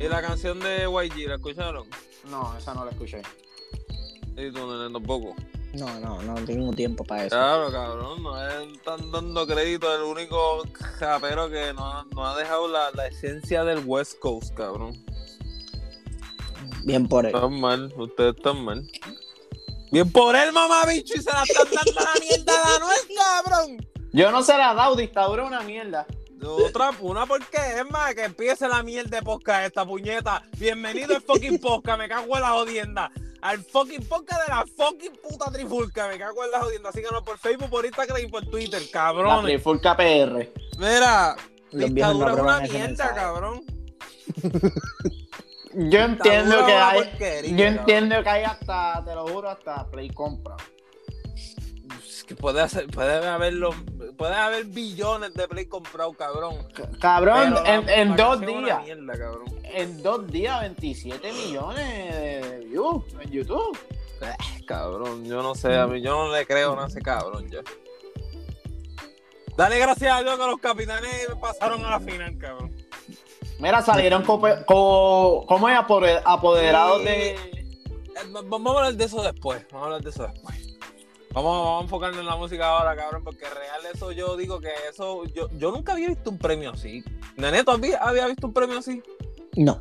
¿Y la canción de YG la escucharon? No, esa no la escuché. Y tú, nene, tampoco. No, no, no tengo tiempo para eso. Claro, cabrón, no están dando crédito al único rapero que no, no ha dejado la, la, esencia del West Coast, cabrón. Bien por él. Están mal, ustedes están mal. Bien por él, mamá bicho, y se la están dando la mierda a la nuez, cabrón. Yo no se la he dado, dictadura una mierda. Otra, una porque es más que empiece la mierda de posca esta puñeta. Bienvenido al fucking posca, me cago en la jodienda. Al fucking podcast de la fucking puta trifulca, me cago en la jodienda. Síganos por Facebook, por Instagram y por Twitter, cabrón. La trifulca PR. Mira, dictadura es una mierda, cabrón. Yo entiendo que hay. Yo entiendo que hay hasta, te lo juro, hasta Play Compra puede, hacer, puede, haber puede haber billones de Play comprados, cabrón. Cabrón, en, dos días. En dos días, 27 millones de views en YouTube. Eh, cabrón, yo no sé, a mí yo no le creo a ese cabrón ya. Dale gracias a Dios que los capitanes pasaron a la final, cabrón. Mira, salieron como es apoderados de. Eh, vamos a hablar de eso después. Vamos a hablar de eso después. Vamos, vamos a enfocarnos en la música ahora, cabrón, porque real eso yo digo que eso, yo, yo nunca había visto un premio así. Neneto, ¿había, había visto un premio así? No.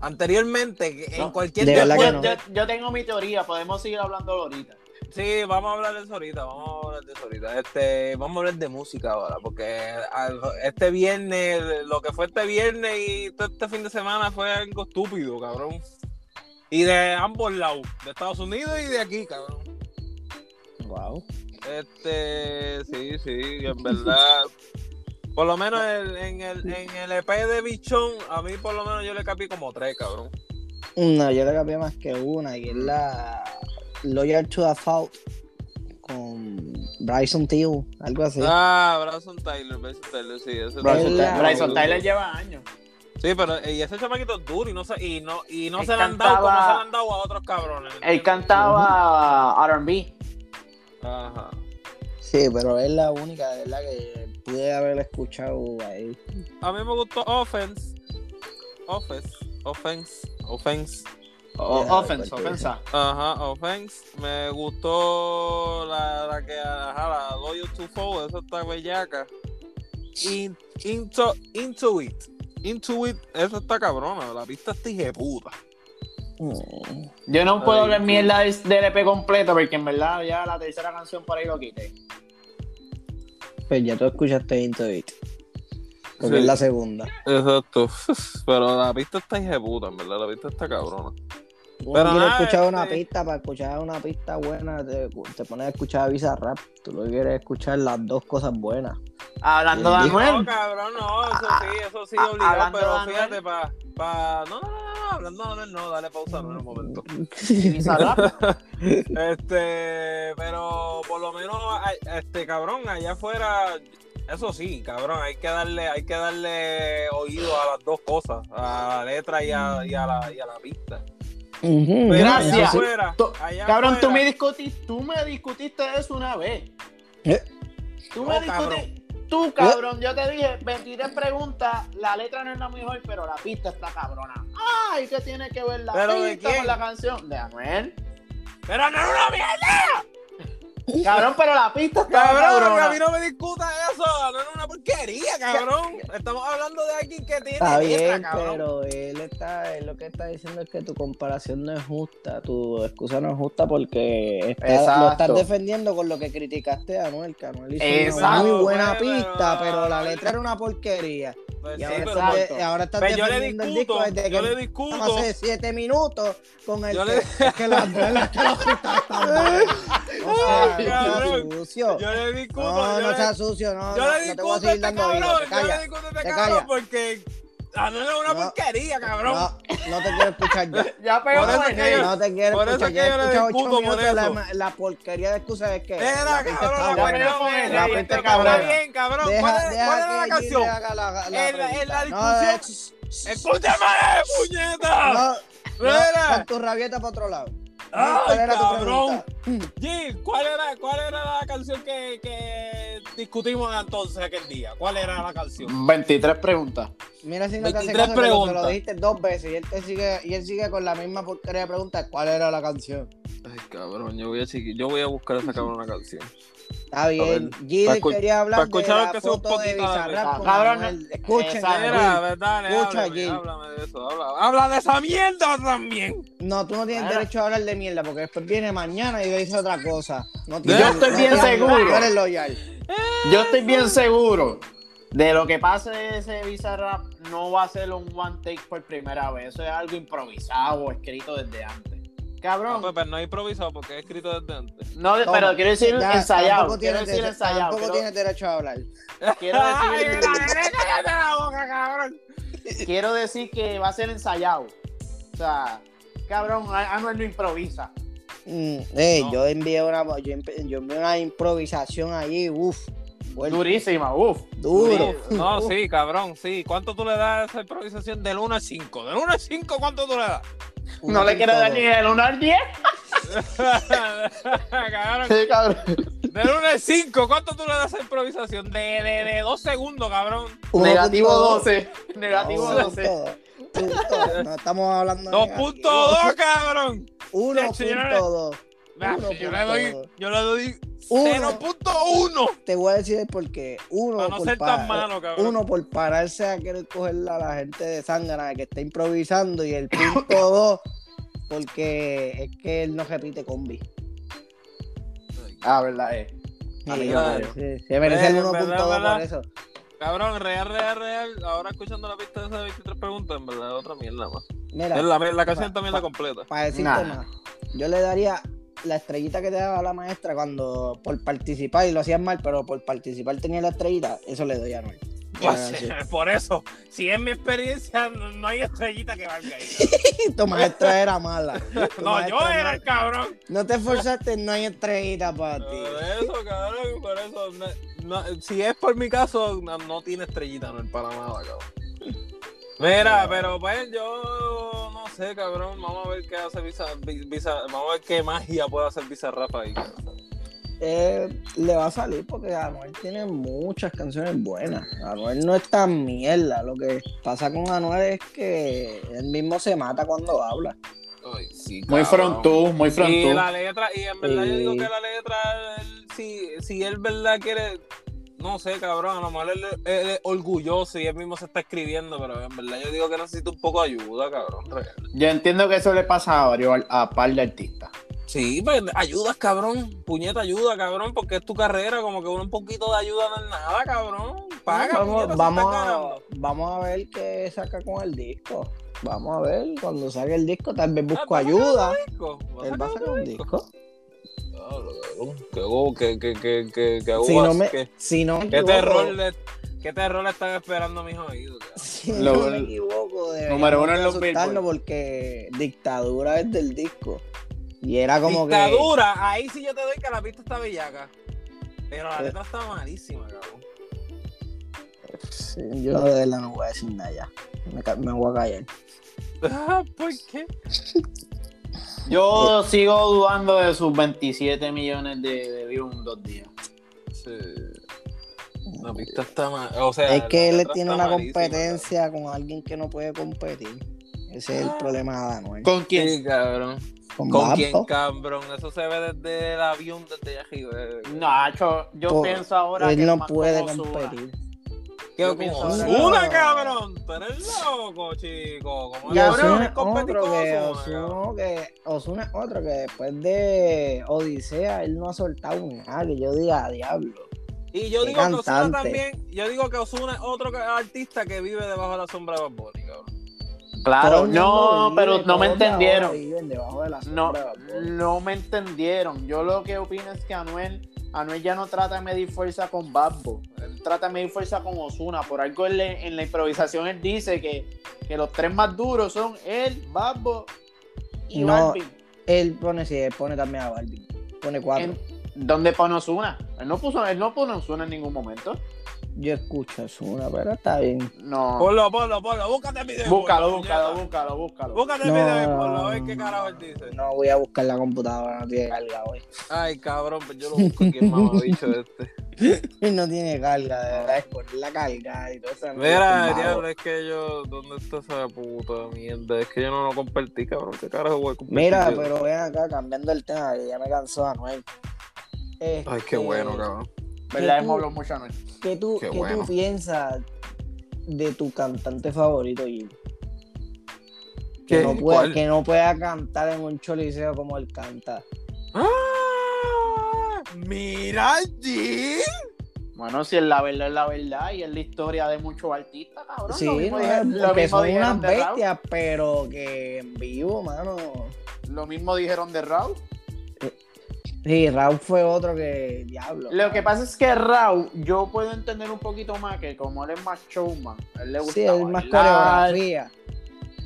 Anteriormente, en cualquier... De yo, tengo mi teoría, podemos seguir hablando ahorita. Sí, vamos a hablar de eso ahorita, vamos a hablar de eso ahorita. Este, vamos a hablar de música ahora, porque este viernes, lo que fue este viernes y todo este fin de semana fue algo estúpido, cabrón. Y de ambos lados, de Estados Unidos y de aquí, cabrón. Wow. Este, sí, sí, en verdad. Por lo menos en, el, en el EP de Bichón, a mí por lo menos yo le capí como tres, cabrón. No, yo le capí más que una, y es la Loyal to the Fault con Bryson Tiller, algo así. Ah, Bryson Tyler, Bryson Tyler, sí. Ese Bryson, Tyler lleva años. Sí, pero y ese chamaquito es duro y no se, y no, y no se le han dado como se le han dado a otros cabrones. Él cantaba RB. Ajá. Sí, pero es la única, de verdad, que pude haber escuchado ahí. A mí me gustó Offense. Offense. Offense. Offense. offense, ofensa. Ajá, offense. Me gustó la, la que, ajá, la Loyal to Four, esa está bellaca. into, into It. Into It, esa está cabrona. La pista está puta. Yo no puedo ver mierda del EP completo porque en verdad ya la tercera canción por ahí lo quité. Pues ya tú escuchaste Into It. Porque es la segunda. Exacto. Pero la pista está puta, en verdad. La pista está cabrona. Pero no escuchar una este pista, para escuchar una pista buena, te, pones a escuchar Visa Rap. Tú lo quieres escuchar las dos cosas buenas. Hablando de Anuel. No, cabrón, no, eso sí, eso sí, obligado. Pero fíjate, para. Pa, no, no, no hablando de no, dale pausa en un momento. este, pero por lo menos, este cabrón, allá afuera, eso sí, cabrón, hay que darle, hay que darle oído a las dos cosas, a la letra y a, y a la, y a la pista. Gracias. cabrón, tú me discutiste, tú me discutiste eso una vez. ¿Eh? Tú me discutiste. Tú, cabrón, yo te dije 23 preguntas, la letra no es la mejor, pero la pista está cabrona. Ay, ¿qué tiene que ver la pista con la canción? De Anuel. ¡Pero no es una mierda! Cabrón, pero la pista está cabrón. a mí no me discuta eso. No es una porquería, cabrón. Estamos hablando de alguien que tiene. Está bien, pero él está. Él lo que está diciendo es que tu comparación no es justa. Tu excusa no es justa porque está, lo estás defendiendo con lo que criticaste a Anuel. Que Anuel hizo una muy buena pista, pero la letra era una porquería. Pues y, sí, ahora estás, ahora estás pues defendiendo el disco desde yo que le discuto. hace siete minutos con el yo que, le... es que la, la, sucio. Yo le discuto. No, no sea sucio, no. Yo le discuto no te voy a seguir este dando cabrón. vida. Te Yo le discuto este te cabrón porque Ah, no es una porquería, cabrón. No, no te quiero escuchar ya. Ya pegó Por eso que yo- No te quiero por eso escuchar. es Ya que yo le discuto por eso. La, la porquería de excusa es que. Era, cabrón, está la está está cabrón, buena. bien, cabrón. ¿Cuál era la canción? haga la- la En la- discusión- No, ¡Escúchame, puñeta! No, no, tu rabieta para otro lado. ¡Ay, ¿Cuál era tu cabrón! Gil, ¿cuál era, ¿cuál era la canción que, que discutimos entonces aquel día? ¿Cuál era la canción? 23 preguntas. Mira si no te hace caso que lo, dijiste dos veces y él, te sigue, y él sigue con la misma porquería de pregunta ¿cuál era la canción? Ay, cabrón, yo voy a, yo voy a buscar esa cabrona canción. Está bien. Gil quería hablar de la que foto de Bizarrap. Cabrón, escuchen. Dale, Escucha, Gil. Háblame de eso. Habla, habla, de esa mierda también. No, tú no tienes derecho a hablar de mierda porque después viene mañana y dice otra cosa. yo estoy bien seguro. Yo estoy bien seguro de lo que pase de ese Bizarrap no va a ser un one take por primera vez. Eso es algo improvisado o escrito desde antes. Cabrón. No, pues, pero no he improvisado porque he escrito desde antes. No, pero quiero decir ensayado. Quiero decir ensayado. Tampoco tienes derecho a hablar. Quiero decir. la boca, cabrón. Quiero decir que va a ser ensayado. O sea, cabrón, Anuel no improvisa. Mm, eh, Yo envié una, yo, envié una improvisación allí, uff. Durísima, uff. Duro. No, sí, cabrón, sí. ¿Cuánto tú le das a esa improvisación del 1 al 5? Del 1 al 5, ¿cuánto tú le das? No le quiero dar ni el 1 al 10. cabrón. Sí, cabrón. Del 1 al 5, ¿cuánto tú le das a improvisación? De, de, de 2 segundos, cabrón. Negativo 12. Negativo 12. No estamos hablando de 2.2, cabrón. 1.2. Yo le doy, yo le doy 0.1. Te voy a decir el por qué. Uno, Para no por ser tan malo, cabrón. Uno, por pararse a querer coger a la gente de Sangana que está improvisando. Y el punto dos, porque es que él no repite combi. Ah, verdad, eh. se merece el 1.2 por eso. Cabrón, real, real, real. Ahora escuchando la pista de esas 23 preguntas, en verdad, otra mierda más. Mira, la, la canción también la completa. Para decirte más, yo le daría la estrellita que te daba la maestra cuando por participar, y lo hacían mal, pero por participar tenía la estrellita, eso le doy a Noel. Pues, por eso, si es mi experiencia, no hay estrellita que valga ahí. tu maestra era mala. no, yo era el cabrón. No te esforzaste, no hay estrellita para ti. Por eso, cabrón, por eso. si es por mi caso, no, tiene estrellita, no es para nada, cabrón. Mira, pero pues yo no sé, cabrón. Vamos a ver qué hace Visa, vamos a ver qué magia puede hacer Bizarrap ahí. Eh, le va a salir porque Anuel tiene muchas canciones buenas. Anuel no es tan mierda. Lo que pasa con Anuel es que él mismo se mata cuando habla. muy frontú, muy frontú. Y la letra, y en verdad yo digo que la letra, si, si él verdad quiere no sé, cabrón, a lo mejor él, es orgulloso y él mismo se está escribiendo, pero en verdad yo digo que necesito un poco de ayuda, cabrón. Yo entiendo que eso le pasa a varios a par de artistas. Sí, pues ayudas, cabrón. Puñeta, ayuda, cabrón, porque es tu carrera, como que un poquito de ayuda no es nada, cabrón. Paga, vamos, vamos, a, vamos a ver qué saca con el disco. Vamos a ver, cuando salga el disco, tal vez busco ah, ayuda. Él va a sacar un disco. ¿Qué, qué, qué, qué, qué, si no me, que, si no ¿Qué terror le, ¿Qué terror están esperando mis oídos? Si no me equivoco, número uno en los porque dictadura es del disco. Y era como dictadura, que. Dictadura, ahí sí yo te doy que la pista está bellaca. Pero la letra está malísima, cabrón. Sí, yo de verdad no voy a decir nada ya. Me, me voy a callar. ¿Por qué? Yo sigo dudando de sus 27 millones de, de views en dos días. Sí. La pista está mal. O sea, es que él tiene una competencia con alguien que no puede competir. Ese es el problema de Anuel. ¿Con quién, cabrón? ¿Con, quién, cabrón? Eso se ve desde el avión, desde allá arriba. No, yo, pienso ahora él no puede competir. ¿Qué Osuna, cabrón? Tú eres loco, chico. Como cabrón, es otro que Osuna, que Osuna es otro que después de Odisea él no ha soltado nada que yo diga diablo. Y yo digo que Osuna también, yo digo que Osuna es otro artista que vive debajo de la sombra de Bad Bunny, cabrón. Claro, no, pero no me entendieron. No, no me entendieron. Yo lo que opino es que Anuel Anuel ya no trata de medir fuerza con Babbo, de medir fuerza con Osuna. Por algo en la improvisación él dice que, los tres más duros son él, Babbo y no, Él pone, sí, él pone también a Balvin. Pone cuatro. ¿Dónde pone Osuna? Él no puso, él no pone Osuna en ningún momento. Yo escucho Osuna, pero está bien. No. Ponlo, ponlo, ponlo. Búscate el video. Búscalo, búscalo, búscalo, búscalo. Búscate el video y ponlo, a ver qué carajo él dice. No voy a buscar la computadora, no tiene carga hoy. Ay, cabrón, pues yo lo busco aquí el mamabicho este. no tiene carga, de verdad, es poner la carga y todo eso. Mira, diablo, es que yo, ¿dónde está esa puta mierda? Es que yo no lo compartí, cabrón, ¿qué carajo voy a compartir? Mira, pero ven acá, cambiando el tema, que ya me cansó Anuel. Ay, qué bueno, este, cabrón. ¿Verdad? Hemos hablado mucho Anuel. ¿Qué tú, ¿qué tú piensas de tu cantante favorito, Jim? Que no, pueda, que no pueda cantar en un choliseo como él canta. ¡Ah! ¡Mira, Jim! Bueno, si es la verdad, es la verdad, y es la historia de muchos artistas, cabrón. Sí, lo mismo, no, son unas bestias, pero que en vivo, mano. Lo mismo dijeron de Raúl. Sí, Raúl fue otro que diablo. Lo que pasa es que Raúl, yo puedo entender un poquito más que como él es más showman, él le gusta sí, es más coreografía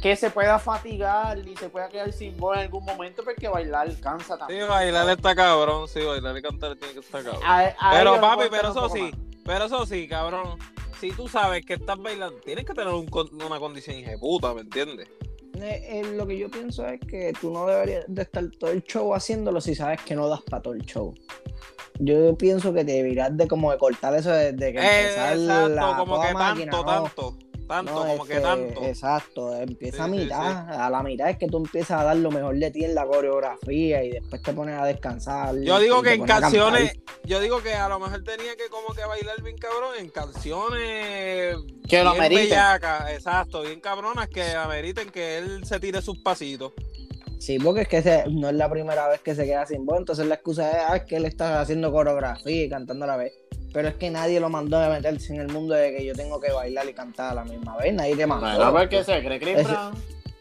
que se pueda fatigar y se pueda quedar sin voz en algún momento porque bailar cansa también. Sí, bailar está cabrón, sí, bailar y cantar tiene que estar cabrón. pero papi, pero eso sí, pero eso sí, cabrón. Si tú sabes que estás bailando, tienes que tener una condición puta, ¿me entiendes? Eh, eh, lo que yo pienso es que tú no deberías de estar todo el show haciéndolo si sabes que no das para todo el show. Yo pienso que deberías de como de cortar eso desde que eh, empezar la como que tanto, tanto tanto, como que, tanto. Exacto, empieza a mitad. A la mitad es que tú empiezas a dar lo mejor de ti en la coreografía y después te pones a descansar. Yo digo que en canciones, yo digo que a lo mejor tenía que como que bailar bien cabrón en canciones que lo ameriten. exacto, bien cabronas que ameriten que él se tire sus pasitos. Sí, porque es que no es la primera vez que se queda sin voz, entonces la excusa es ah, que él está haciendo coreografía y cantando a la vez. Pero es que nadie lo mandó a meterse en el mundo de que yo tengo que bailar y cantar a la misma vez. Nadie te mandó. a ver qué se cree Chris Brown.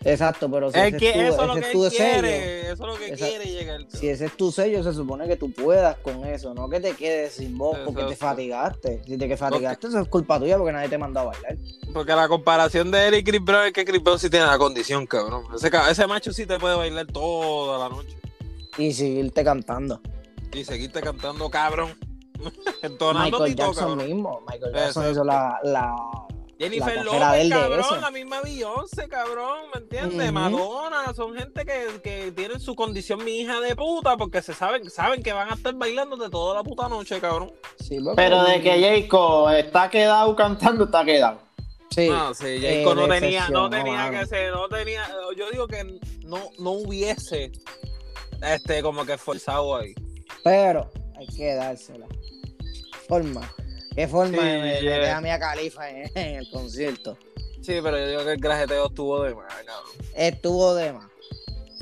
Exacto, pero si es ese, que es tu, ese es tu quiere, Eso es lo que quiere llegar. Si ese es tu sello, se supone que tú puedas con eso, no que te quedes sin voz porque te fatigaste. Si te fatigaste, eso es culpa tuya porque nadie te mandó a bailar. Porque la comparación de él y Chris Brown es que Chris Brown sí tiene la condición, cabrón. Ese, ese macho sí te puede bailar toda la noche. Y seguirte cantando. Y seguirte cantando, cabrón. Michael Jackson mismo. Michael Jackson hizo la, la Jennifer López, cabrón, la misma Beyoncé, cabrón, ¿me entiendes? Madonna, son gente que, que tienen su condición mi hija de puta porque se saben, saben que van a estar bailando de toda la puta noche, cabrón. Pero de que Jacob está quedado cantando, está quedado. Sí. No, sí, Jacob no tenía, no tenía que ser, no tenía, yo digo que no, no hubiese este como que forzado ahí. Pero hay que dársela forma. ¿Qué forma de meter a Mia Califa en, el concierto? Sí, pero yo digo que el grajeteo estuvo de más, cabrón. Estuvo de más.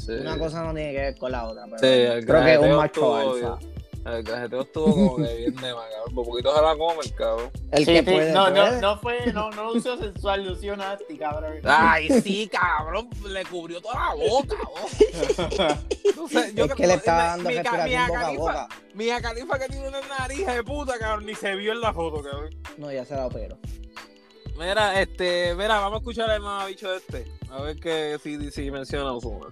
Una cosa no tiene que ver con la otra, pero sí, creo que es un macho alfa. El cajeteo estuvo como que bien de. Un poquito se la come el cabrón. El que puede, no, no, no fue, no, no lució sensual, lució nasty, cabrón. Ay, sí, cabrón, le cubrió toda la boca, no sé, yo es que, le estaba dando mi, respiración boca a boca. Mía Califa que tiene una nariz de puta, cabrón, ni se vio en la foto, cabrón. No, ya se la operó. Mira, este, mira, vamos a escuchar el más bicho este. A ver que si, si menciona Osuna.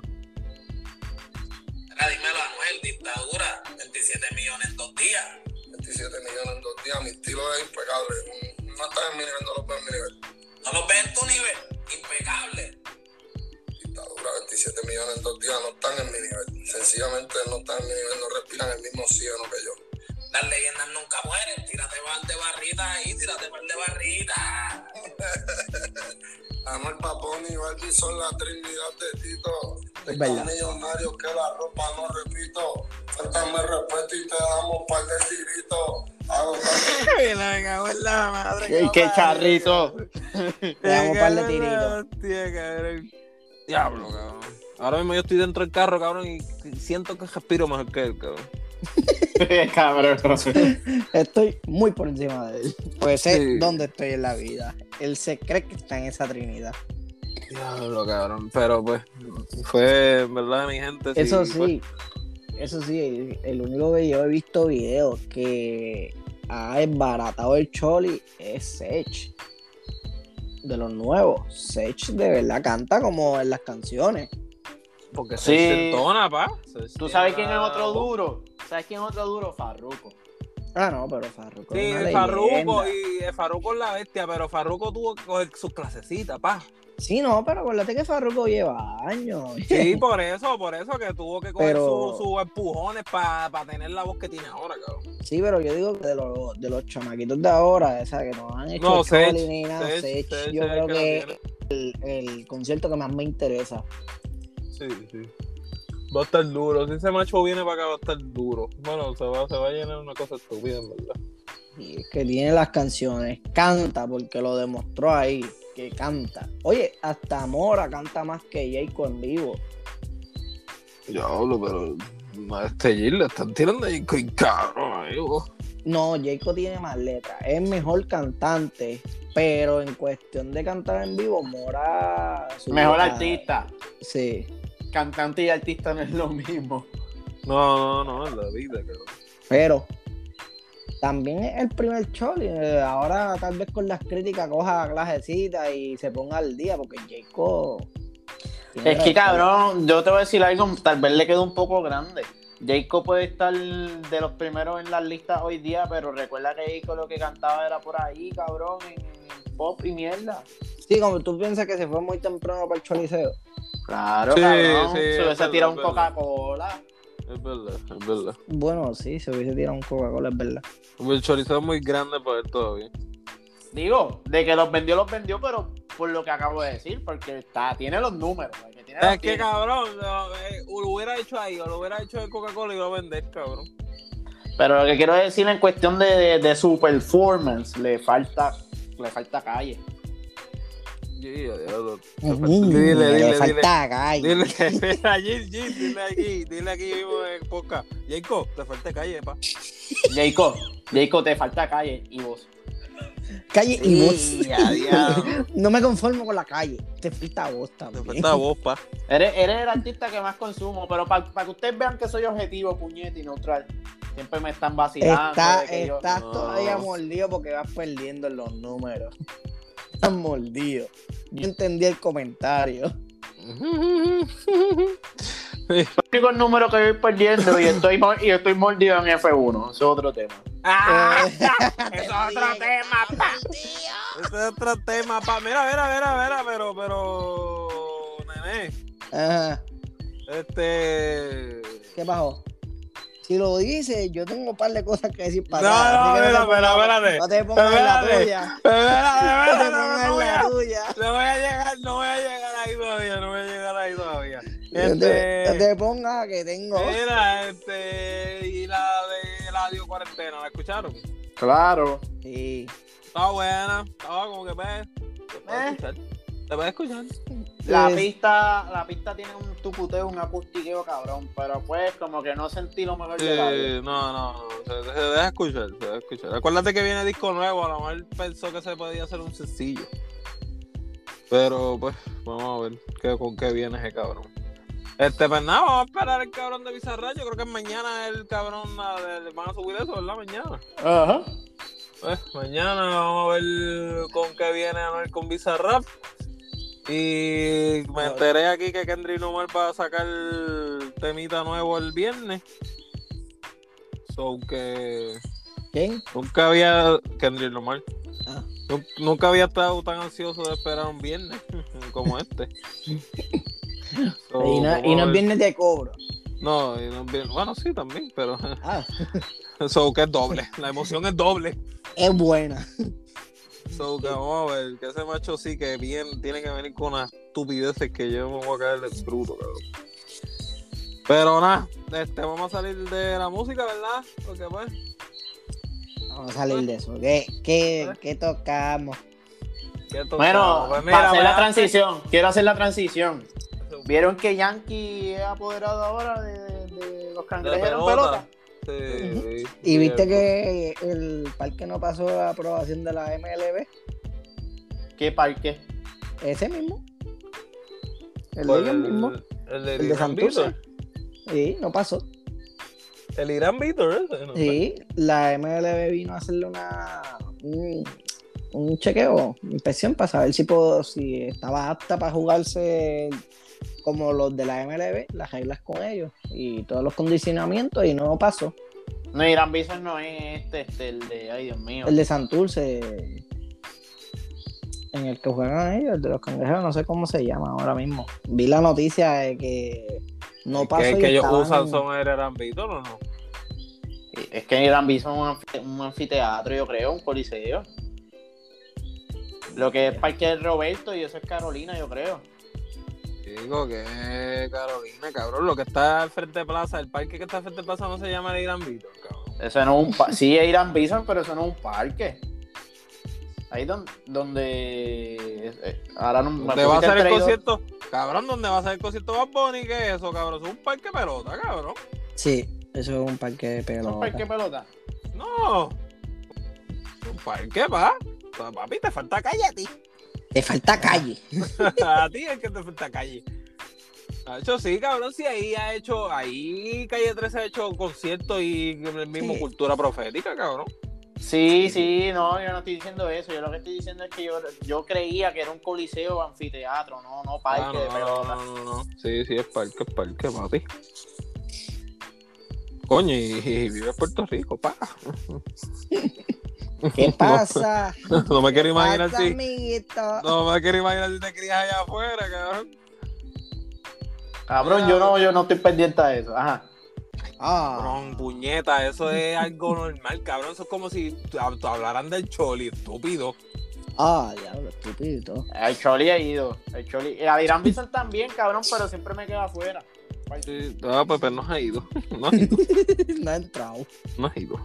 Mira, dímelo, Dictadura, 27 millones en dos días. 27 millones en dos días, mi estilo es impecable. No estás en mi nivel, no lo ves en mi nivel. ¿No lo ves en tu nivel? Impecable. Dictadura, 27 millones en dos días, no están en mi nivel. Sencillamente no están en mi nivel, no respiran el mismo oxígeno que yo. Las leyendas nunca mueren, tírate mal de barrita ahí, tírate mal de barrita. Anuel Papón y Barbie son la trinidad de Tito. De millonarios que la ropa no repito. Faltame respeto y te damos un par de tiritos. Hago Venga, la madre. Qué, charrito. Te damos un par de tiritos. Diablo, cabrón. Ahora mismo yo estoy dentro del carro, cabrón, y siento que respiro mejor que él, cabrón. cabrón. Estoy muy por encima de él. Pues sé dónde estoy en la vida. Él se cree que está en esa trinidad. Diablo, cabrón. Pero pues, fue, verdad, mi gente. Eso sí, eso sí, el único que yo he visto videos que ha embaratado el Choli es Sech. De los nuevos. Sech de verdad canta como en las canciones. Porque se entona, pa. ¿Tú sabes quién es otro duro? ¿Sabes quién es otro duro? Farruko. Ah, no, pero Farruko. Sí, Farruko y Farruko es la bestia, pero Farruko tuvo que coger sus clasecitas, pa. Sí, no, pero acuérdate que Farruko lleva años. Sí, por eso, por eso que tuvo que coger sus empujones para tener la voz que tiene ahora, cabrón. Sí, pero yo digo que de los, de los chamaquitos de ahora, esa que nos han hecho no, Sech, ni nada, Sech, yo creo que es el, el concierto que más me interesa. Sí, sí. Va a estar duro. Si ese macho viene para acá, va a estar duro. Bueno, se va, se va a llenar una cosa estúpida, en verdad. Y es que tiene las canciones, canta, porque lo demostró ahí, que canta. Oye, hasta Mora canta más que Jayco en vivo. Diablo, pero a este le están tirando a Jayco y cabrón, No, Jayco tiene más letras. Es mejor cantante, pero en cuestión de cantar en vivo, Mora. Mejor artista. Sí cantante y artista no es lo mismo. No, no, no, es la vida, cabrón. Pero también es el primer show y eh, ahora tal vez con las críticas coja clasecita y se ponga al día porque Jacob... Es que cabrón, yo te voy a decir algo, tal vez le quedó un poco grande. Jacob puede estar de los primeros en las listas hoy día, pero recuerda que Jacob lo que cantaba era por ahí, cabrón, en, pop y mierda. Sí, como tú piensas que se fue muy temprano para el choliseo. Claro, sí, cabrón. se hubiese tirado un Coca-Cola. Es verdad, es verdad. Bueno, sí, se hubiese tirado un Coca-Cola, es verdad. El chorizo es muy grande para él todavía. Digo, de que los vendió, los vendió, pero por lo que acabo de decir, porque está, tiene los números. es que cabrón, eh, lo, hubiera hecho ahí, o lo hubiera hecho en Coca-Cola y lo a vender, cabrón. Pero lo que quiero decir en cuestión de, de su performance, le falta, le falta calle. Dile, dile, dile. falta calle. Dile, dile, dile aquí, dile aquí vivo en poca. Jacob, te falta calle, pa. Jacob, Jacob, te falta calle y vos. Calle y voz. no me conformo con la calle. Te falta voz también. Te falta voz, pa. Eres, eres el artista que más consumo, pero para que ustedes vean que soy objetivo, puñete y neutral. Siempre me están vacilando. Está, estás todavía mordido porque vas perdiendo en los números mordido. Yo entendí el comentario. El único número que voy perdiendo y estoy, y estoy mordido en F1. Eso es otro tema. Ah, eso es otro tema, pa. Eso es otro tema, pa. Mira, mira, mira, mira, pero, pero, nene. Ajá. Este. ¿Qué pasó? Si lo dices, yo tengo un par de cosas que decir para No, no, espera, espera, espérate. No te pongas en la tuya. no te pongas en la tuya. No voy a llegar, no voy a llegar ahí todavía, no voy a llegar ahí todavía. Este, no te, pongas que tengo. Mira, este, y la de la dio cuarentena, ¿la escucharon? Claro. Sí. Estaba buena, estaba como que ves. ¿Eh? ¿Te puedes escuchar? La pista, la pista tiene un tucuteo, un acustiqueo cabrón, pero pues como que no sentí lo mejor de la No, no, no, se, deja escuchar, se deja escuchar. Acuérdate que viene disco nuevo, a lo mejor pensó que se podía hacer un sencillo. Pero pues, vamos a ver qué, con qué viene ese cabrón. Este, pues nada, vamos a esperar el cabrón de Bizarrap. Yo creo que mañana el cabrón van a subir eso, ¿verdad? Mañana. Ajá. Pues mañana vamos a ver con qué viene a ver con Bizarrap. Y me enteré aquí que Kendrick Lamar va a sacar temita nuevo el viernes. So que. ¿Quién? Nunca había. Kendrick Lamar. Ah. Nunca había estado tan ansioso de esperar un viernes como este. y, no, y no es viernes de cobro. No, y no viernes. Bueno, sí, también, pero. Ah. so que es doble. La emoción es doble. Es buena. So, que vamos a ver, que ese macho sí que bien tiene que venir con unas estupideces que yo me voy a caer del bruto, cabrón. Pero nada, este, vamos a salir de la música, ¿verdad? Porque pues. Vamos a salir de eso. ¿Qué, qué, qué tocamos? Bueno, pues para hacer la transición, quiero hacer la transición. ¿Vieron que Yankee es apoderado ahora de, de los cangrejos en pelota? ¿Y viste que el parque no pasó la aprobación de la MLB? ¿Qué parque? Ese mismo. El de ellos mismo. El de, el Santurce. Sí, no pasó. El Irán Víctor, ¿eh? sí, la MLB vino a hacerle una un, chequeo, inspección para saber si, puedo, si estaba apta para jugarse como los de la MLB, las reglas con ellos y todos los condicionamientos y no pasó. No, Irán Bison no es este, este, el de, ay Dios mío. El de Santurce. En el que juegan ellos, el de los cangrejeros, no sé cómo se llama ahora mismo. Vi la noticia de que no pasó. ¿Que, que ellos usan son el Irán Bison o no? Es que Irán Bison es un anfiteatro, yo creo, un coliseo. Lo que es Parque Roberto y eso es Carolina, yo creo. Digo que Carolina, cabrón. Lo que está al frente de plaza, el parque que está al frente de plaza no se llama el Irán Bison, cabrón. Eso no es un parque. Sí, es Irán Bison, pero eso no es un parque. Ahí donde. donde eh, ahora no ¿Dónde va a ser el concierto? Cabrón, ¿dónde va a ser el concierto Bad Bunny? ¿Qué es eso, cabrón? es un parque pelota, cabrón. Sí, eso es un parque de pelota. ¿Es un parque pelota? No. un parque, va. Papi, te falta calle a ti. Te falta calle. a ti es que te falta calle. Ha hecho, sí, cabrón, sí, ahí ha hecho, ahí Calle 13 ha hecho conciertos y el mismo cultura profética, cabrón. Sí, sí, no, yo no estoy diciendo eso. Yo lo que estoy diciendo es que yo, yo creía que era un coliseo o anfiteatro, no, no parque ah, no, no, no, no, Sí, sí, es parque, es parque, papi. Coño, y, vive en Puerto Rico, pa. ¿Qué pasa? No, me quiero imaginar si. No me quiero imaginar si te crías allá afuera, cabrón. Cabrón, yo no, yo no estoy pendiente a eso. Ajá. Ah. Cabrón, puñeta, eso es algo normal, cabrón. Eso es como si hablaran del choli, estúpido. Ah, diablo, estúpido. El choli ha ido. El choli. El Adirán Bison también, cabrón, pero siempre me queda afuera. Sí, no, pues, no ha ido. No ha ido. no ha entrado. No ha ido.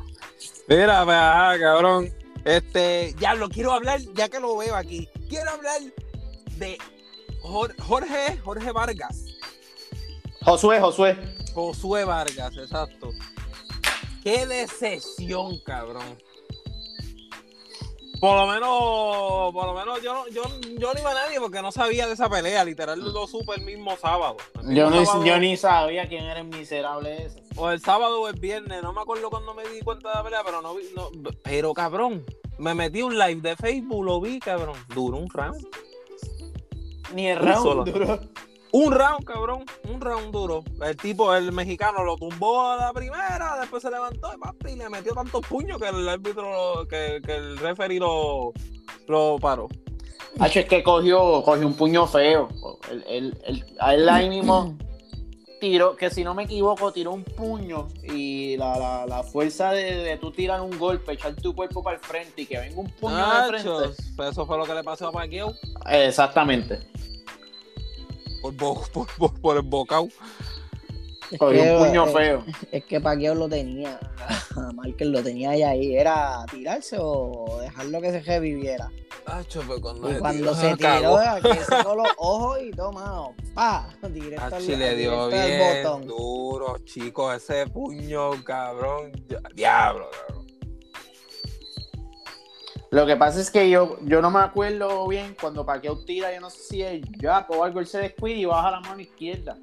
Mira, pues, cabrón. Este, ya lo quiero hablar, ya que lo veo aquí. Quiero hablar de Jorge, Jorge Vargas. Josué, Josué. Josué Vargas, exacto. Qué decepción, cabrón. Por lo menos, por lo menos yo, yo, yo no iba a nadie porque no sabía de esa pelea. Literal lo supe el mismo sábado. yo, yo ni sabía quién era el miserable ese. O el sábado o el viernes, no me acuerdo cuando me di cuenta de la pelea, pero no vi. No, pero cabrón, me metí un live de Facebook, lo vi, cabrón. Duró un round. Ni el round duró. Un round, cabrón, un round duro. El tipo, el mexicano, lo tumbó a la primera, después se levantó y, le metió tantos puños que el árbitro, que, que el referee lo, lo paró. H es que cogió, cogió un puño feo. El, el, el, a él ahí mismo tiró, que si no me equivoco, tiró un puño y la, la, la fuerza de, de, tú tirar un golpe, echar tu cuerpo para el frente y que venga un puño de frente. Pues eso fue lo que le pasó a Pacquiao. Exactamente por, por, por, el bocao. Es que, un puño feo. Es que Paqueo lo tenía, Markel lo tenía ahí, ¿era tirarse o dejarlo que se reviviera? pues cuando y se cuando se tiró, que sacó los ojos y toma, pa, directo al, le dio bien botón. duro, chicos, ese puño, cabrón, diablo, cabrón. Lo que pasa es que yo, yo no me acuerdo bien cuando Paqueo tira, yo no sé si es jab o algo, él se descuida y baja la mano izquierda.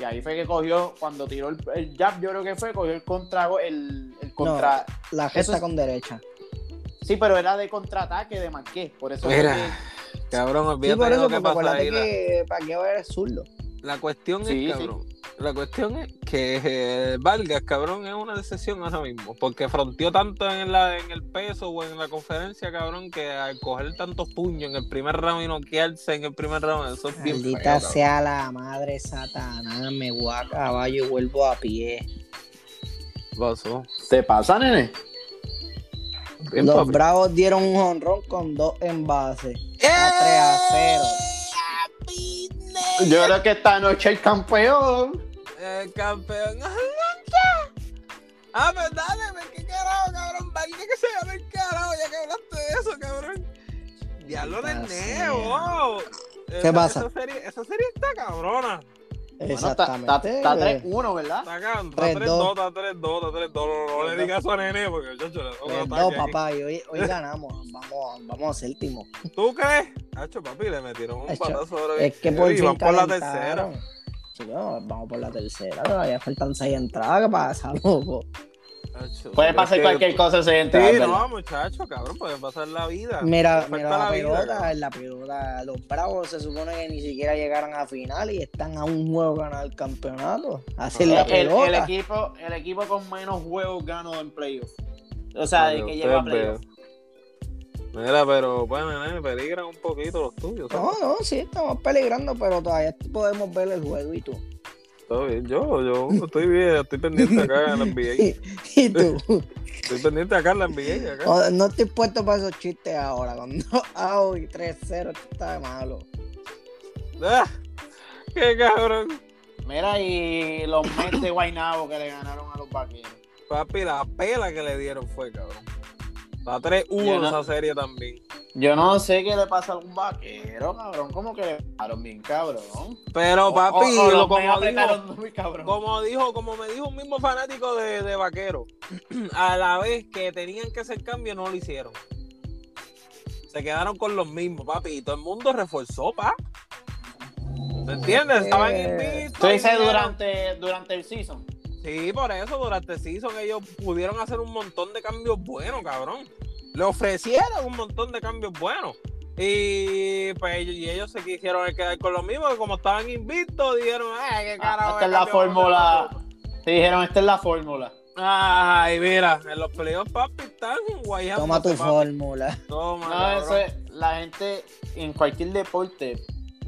Y ahí fue que cogió, cuando tiró el, el jab, yo creo que fue, cogió el contra, el, el contra. la gesta con derecha. Sí, pero era de contraataque de Marqués, por eso. Era, cabrón, olvídate sí, por eso, que ahí. que Paqueo es zurdo. La cuestión es, cabrón, la cuestión es que eh, Vargas, cabrón, es una decepción ahora mismo. Porque fronteó tanto en, la, en el peso o en la conferencia, cabrón, que al coger tantos puños en el primer round y noquearse en el primer round, eso es bien Maldita sea la madre satanás, me voy a caballo y vuelvo a pie. pasó? ¿Te pasa, nene? Los Bravos dieron un honrón con dos envases. ¡Eh! A 3 a 0. Yo creo que esta noche el campeón. El campeón. Ah, pues dale, pues qué carajo, cabrón. Vale que se llame el carajo, ya que hablaste de eso, cabrón. Diablo de neo. ¿Qué pasa? Esa serie, esa serie está cabrona. Exactamente. Está 3-1, ¿verdad? Está 3-2, está 3-2, está 3-2. No, le digas eso a nene porque chacho le No, papá, y hoy, hoy ganamos. Vamos, vamos a séptimo. ¿Tú crees? Hacho, papi, le metieron un patazo ahora. Es que por fin por la tercera. vamos por la tercera. Todavía faltan 6 entradas. ¿Qué pasa, loco? Puede pasar cualquier cosa ese Sí, no, muchacho, cabrón, puede pasar la vida. Mira, mira la, pelota, la pelota, los Bravos se supone que ni siquiera llegaron a final y están a un juego ganar el campeonato. Así la pelota. El, equipo, el equipo con menos juegos ganó en playoff. O sea, de que llega a playoff. Mira, pero bueno, peligran un poquito los tuyos. No, no, sí, estamos peligrando, pero todavía podemos ver el juego y tú. Todo bien, yo, yo estoy bien, estoy pendiente acá en la NBA. ¿Y tú? Estoy pendiente acá en la NBA. Acá. No, estoy puesto para esos chistes ahora. Cuando out y 3-0, está de malo. Ah, ¡Qué cabrón! Mira, y los Mets de Guaynabo que le ganaron a los vaqueros. Papi, la pela que le dieron fue, cabrón. La 3-1 esa serie también. Yo no sé qué le pasa a algún vaquero, cabrón. ¿Cómo que le dejaron bien, cabrón? Pero, papi, como, dijo, como dijo, como me dijo un mismo fanático de, de vaquero, a la vez que tenían que hacer cambio, no lo hicieron. Se quedaron con los mismos, papi. Y todo el mundo reforzó, pa. ¿Me entiendes? Estaban eh, invictos. ¿Tú dices durante, durante el season? Sí, por eso, durante el season ellos pudieron hacer un montón de cambios buenos, cabrón. Le ofrecieron un montón de cambios buenos. Y pues y ellos se quisieron quedar con lo mismo, que como estaban invictos, dijeron, ay, qué ah, carajo. esta es la fórmula. Se dijeron, esta es la fórmula. Ay, mira, en los playoffs, papi, están guayando. Toma tu fórmula. Toma. No, eso es, la gente en cualquier deporte,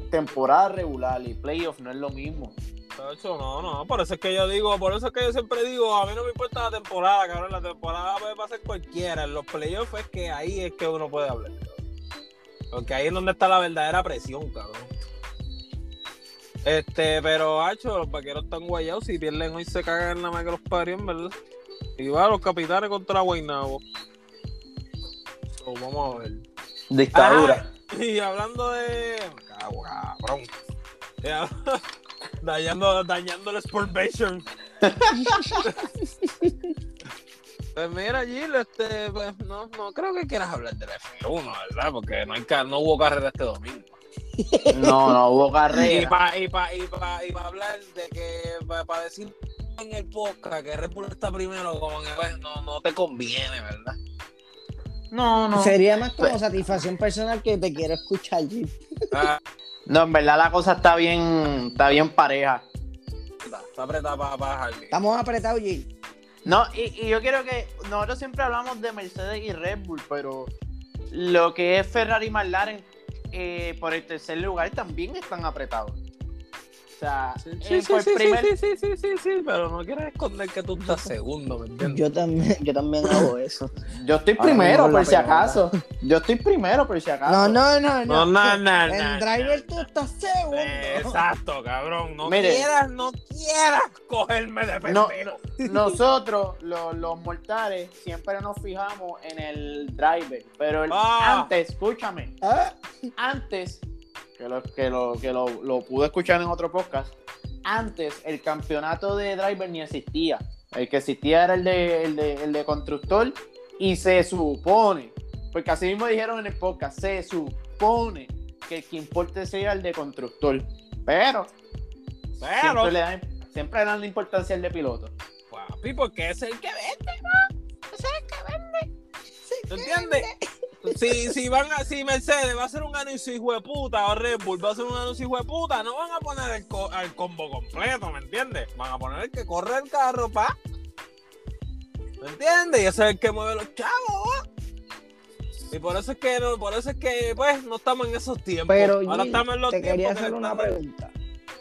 temporada regular y playoff no es lo mismo no, no, por eso es que yo digo, por eso es que yo siempre digo, a mí no me importa la temporada, cabrón, la temporada puede pasar cualquiera, en los playoffs es que ahí es que uno puede hablar, Porque ahí es donde está la verdadera presión, cabrón. Este, pero, hacho, los vaqueros están guayados, si pierden hoy se cagan nada más que los parios, ¿verdad? Y va los capitanes contra Guaynabo. vamos a ver. Dictadura. y hablando de. Cabrón dañando, dañando el Sportbation. pues mira, Gil, este, pues no, no creo que quieras hablar del F1, ¿verdad? Porque no, hay, no hubo carrera este domingo. No, no hubo carrera. Y para y pa, y pa, y pa hablar de que, para decir en el podcast que Red Bull está primero, como que pues, no, no te conviene, ¿verdad? No, no. Sería más como satisfacción personal que te quiero escuchar, Gil. Ah, no, en verdad la cosa está bien, está bien pareja. Está, apretada para, para Estamos apretados, Gil. No, y, yo quiero que nosotros siempre hablamos de Mercedes y Red Bull, pero lo que es Ferrari y McLaren eh, por el tercer lugar también están apretados sea, sí, sí, sí, sí, sí, sí, sí, pero no quieres esconder que tú estás segundo, ¿me entiendes? Yo también, yo también hago eso. Yo estoy primero, por si acaso. Yo estoy primero, por si acaso. No, no, no, no. No, no, no. En driver tú estás segundo. Exacto, cabrón. No quieras, no quieras cogerme de pepino. nosotros, los, los, mortales, siempre nos fijamos en el driver. Pero ah. antes, escúchame. ¿Ah? Antes que lo, que, lo, que lo, pude escuchar en otro podcast, antes el campeonato de driver ni existía. El que existía era el de, el de, el de constructor y se supone, porque así mismo dijeron en el podcast, se supone que el que importe sea el de constructor. Pero, siempre, le dan, siempre dan la importancia al de piloto. Papi, porque es el que vende, ¿no? Es el que vende. ¿Te entiendes? Si, si, van a, si Mercedes va a hacer un anuncio hijo de puta o Red Bull va a hacer un anuncio hijo de puta, no van a poner el, combo completo, ¿me entiendes? Van a poner el que corre el carro, pa. ¿Me entiendes? Y ese es el que mueve los chavos. Y por eso es que no, por eso es que pues no estamos en esos tiempos. Pero Ahora estamos en los te quería hacer una pregunta.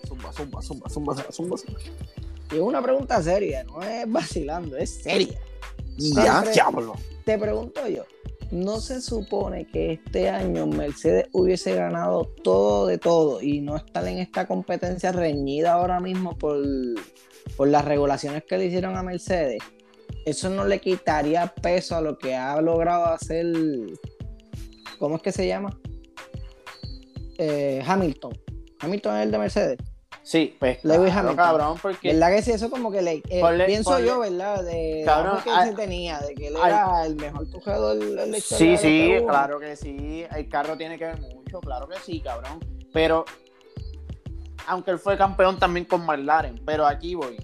Zumba, zumba, zumba, zumba, zumba, zumba. Y es una pregunta seria, no es vacilando, es seria. Ya, diablo. Te pregunto yo, ¿no se supone que este año Mercedes hubiese ganado todo de todo y no estar en esta competencia reñida ahora mismo por, por las regulaciones que le hicieron a Mercedes? Eso no le quitaría peso a lo que ha logrado hacer, ¿cómo es que se llama? Eh, Hamilton. Hamilton es el de Mercedes. Sí, pues Lewis claro, cabrón, porque... ¿Verdad que sí? Eso como que le... Eh, pienso yo, ¿verdad? De cabrón, que se tenía, de que él era el mejor tujador del Sí, sí, claro que sí. El carro tiene que ver mucho, claro que sí, cabrón. Pero, aunque él fue campeón también con McLaren, pero aquí voy.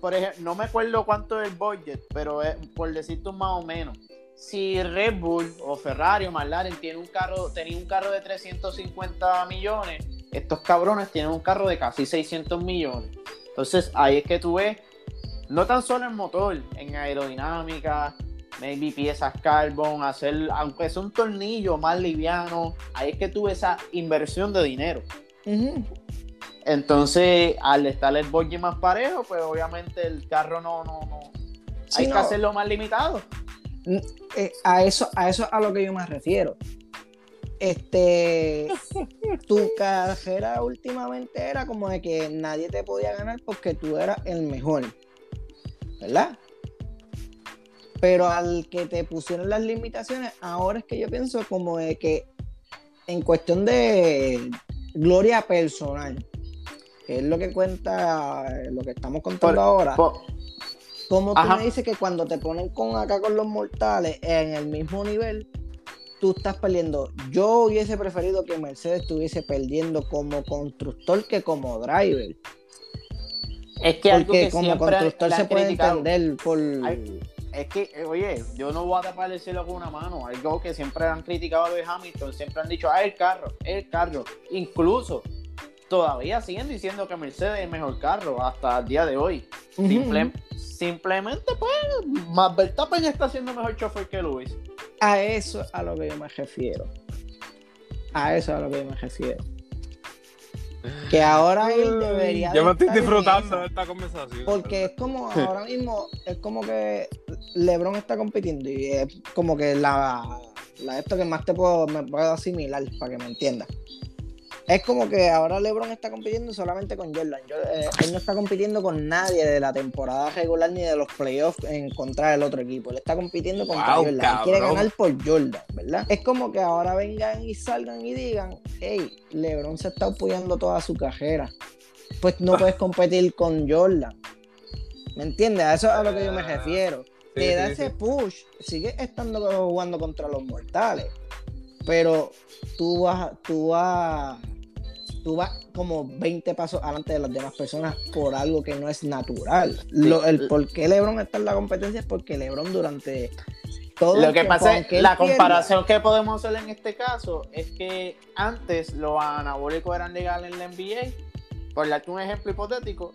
por ejemplo, no me acuerdo cuánto es el budget, pero es, por decirte más o menos, si Red Bull o Ferrari o McLaren tiene un carro, tenía un carro de 350 millones, estos cabrones tienen un carro de casi 600 millones. Entonces ahí es que tú ves, no tan solo en motor, en aerodinámica, maybe piezas carbon, hacer, aunque es un tornillo más liviano, ahí es que tú ves esa inversión de dinero. Entonces, al estar el budget más parejo, pues obviamente el carro no, no, no. hay que hacerlo más limitado. Eh, a eso, a eso a lo que yo me refiero. Este, tu carrera últimamente era como de que nadie te podía ganar porque tú eras el mejor, ¿verdad? Pero al que te pusieron las limitaciones, ahora es que yo pienso como de que en cuestión de gloria personal, que es lo que cuenta, lo que estamos contando ahora, como tú me dices que cuando te ponen con acá con los mortales en el mismo nivel, tú estás perdiendo. Yo hubiese preferido que Mercedes estuviese perdiendo como constructor que como driver. Es que algo que como constructor se puede entender por. es que, eh, oye, yo no voy a tapar el cielo con una mano. Algo que siempre han criticado de Hamilton, siempre han dicho, ah, el carro, el carro. Incluso todavía siguen diciendo que Mercedes es el mejor carro hasta el día de hoy. simplemente, pues, más Verstappen está siendo mejor chofer que Luis. A eso a lo que yo me refiero. A eso a lo que yo me refiero. Que ahora él debería. Yo me estoy disfrutando de esta conversación. Porque es como ahora mismo, es como que LeBron está compitiendo y es como que la, la esto que más te puedo, me puedo asimilar para que me entiendas es como que ahora LeBron está compitiendo solamente con Jordan. Eh, él no está compitiendo con nadie de la temporada regular ni de los playoffs en contra del otro equipo. Él está compitiendo con Jordan. Él quiere ganar por Jordan, ¿verdad? Es como que ahora vengan y salgan y digan, hey, LeBron se está apoyando toda su carrera. Pues no puedes competir con Jordan. ¿Me entiendes? A eso es a lo que yo me refiero. Te da ese push, sigue estando jugando contra los mortales. Pero tú vas, tú vas tú vas como 20 pasos adelante de las demás personas por algo que no es natural. el por qué LeBron está en la competencia es porque LeBron durante todo lo que pasa es la comparación que podemos hacer en este caso es que antes los anabólicos eran legales en la NBA, por darte un ejemplo hipotético,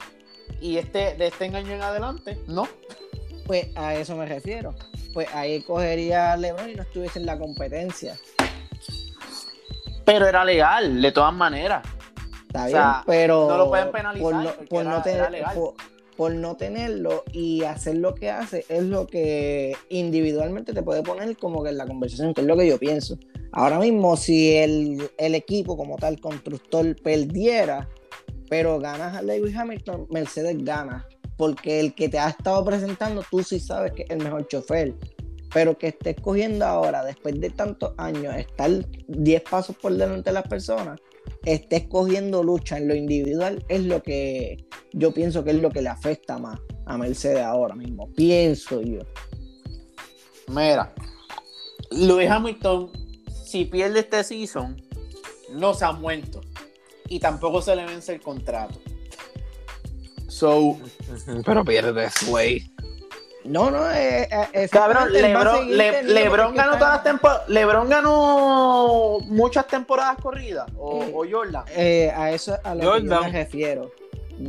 y este de este año en adelante, no. Pues a eso me refiero. Pues ahí cogería LeBron y no estuviese en la competencia. Pero era legal, de todas maneras. Está bien, pero no lo pueden penalizar por no, por, no tenerlo y hacer lo que hace es lo que individualmente te puede poner como que en la conversación, que es lo que yo pienso. Ahora mismo, si el, equipo como tal, constructor, perdiera, pero ganas a Lewis Hamilton, Mercedes gana. Porque el que te ha estado presentando, tú sí sabes que es el mejor chofer. Pero que estés cogiendo ahora, después de tantos años, estar 10 pasos por delante de las personas, esté escogiendo lucha en lo individual es lo que yo pienso que es lo que le afecta más a Mercedes ahora mismo. Pienso yo. Mira, Luis Hamilton, si pierde este season, no se ha muerto. Y tampoco se le vence el contrato. So. Pero pierde, güey. No, no, eh, eh, es, Cabrón, Lebron, ganó todas las temporadas. Lebron ganó muchas temporadas corridas. O, eh, Jordan. a eso a lo que yo me refiero.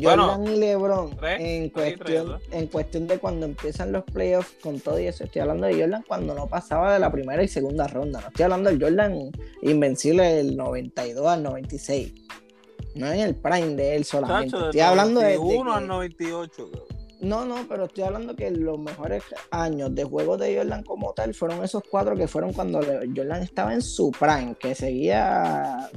Jordan y LeBron en, cuestión, en cuestión de cuando empiezan los playoffs con todo y eso, estoy hablando de Jordan cuando no pasaba de la primera y segunda ronda. No estoy hablando del Jordan invencible del 92 al 96. No en el prime de él solamente. estoy hablando de. 1 al 98, no, no, pero estoy hablando que los mejores años de juegos de Jordan como tal fueron esos cuatro que fueron cuando Jordan estaba en su prime, que seguía.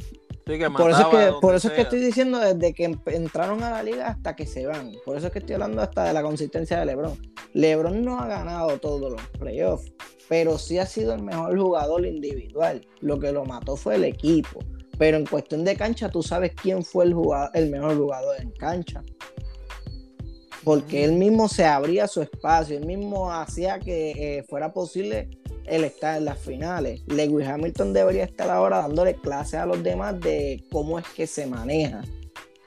por eso, es que, por eso es que estoy diciendo desde que entraron a la liga hasta que se van. Por eso es que estoy hablando hasta de la consistencia de LeBron. LeBron no ha ganado todos los playoffs, pero sí ha sido el mejor jugador individual. Lo que lo mató fue el equipo. Pero en cuestión de cancha, tú sabes quién fue el, jugador, el mejor jugador en cancha porque él mismo se abría su espacio, él mismo hacía que eh, fuera posible el estar en las finales. Lewis Hamilton debería estar ahora dándole clases a los demás de cómo es que se maneja.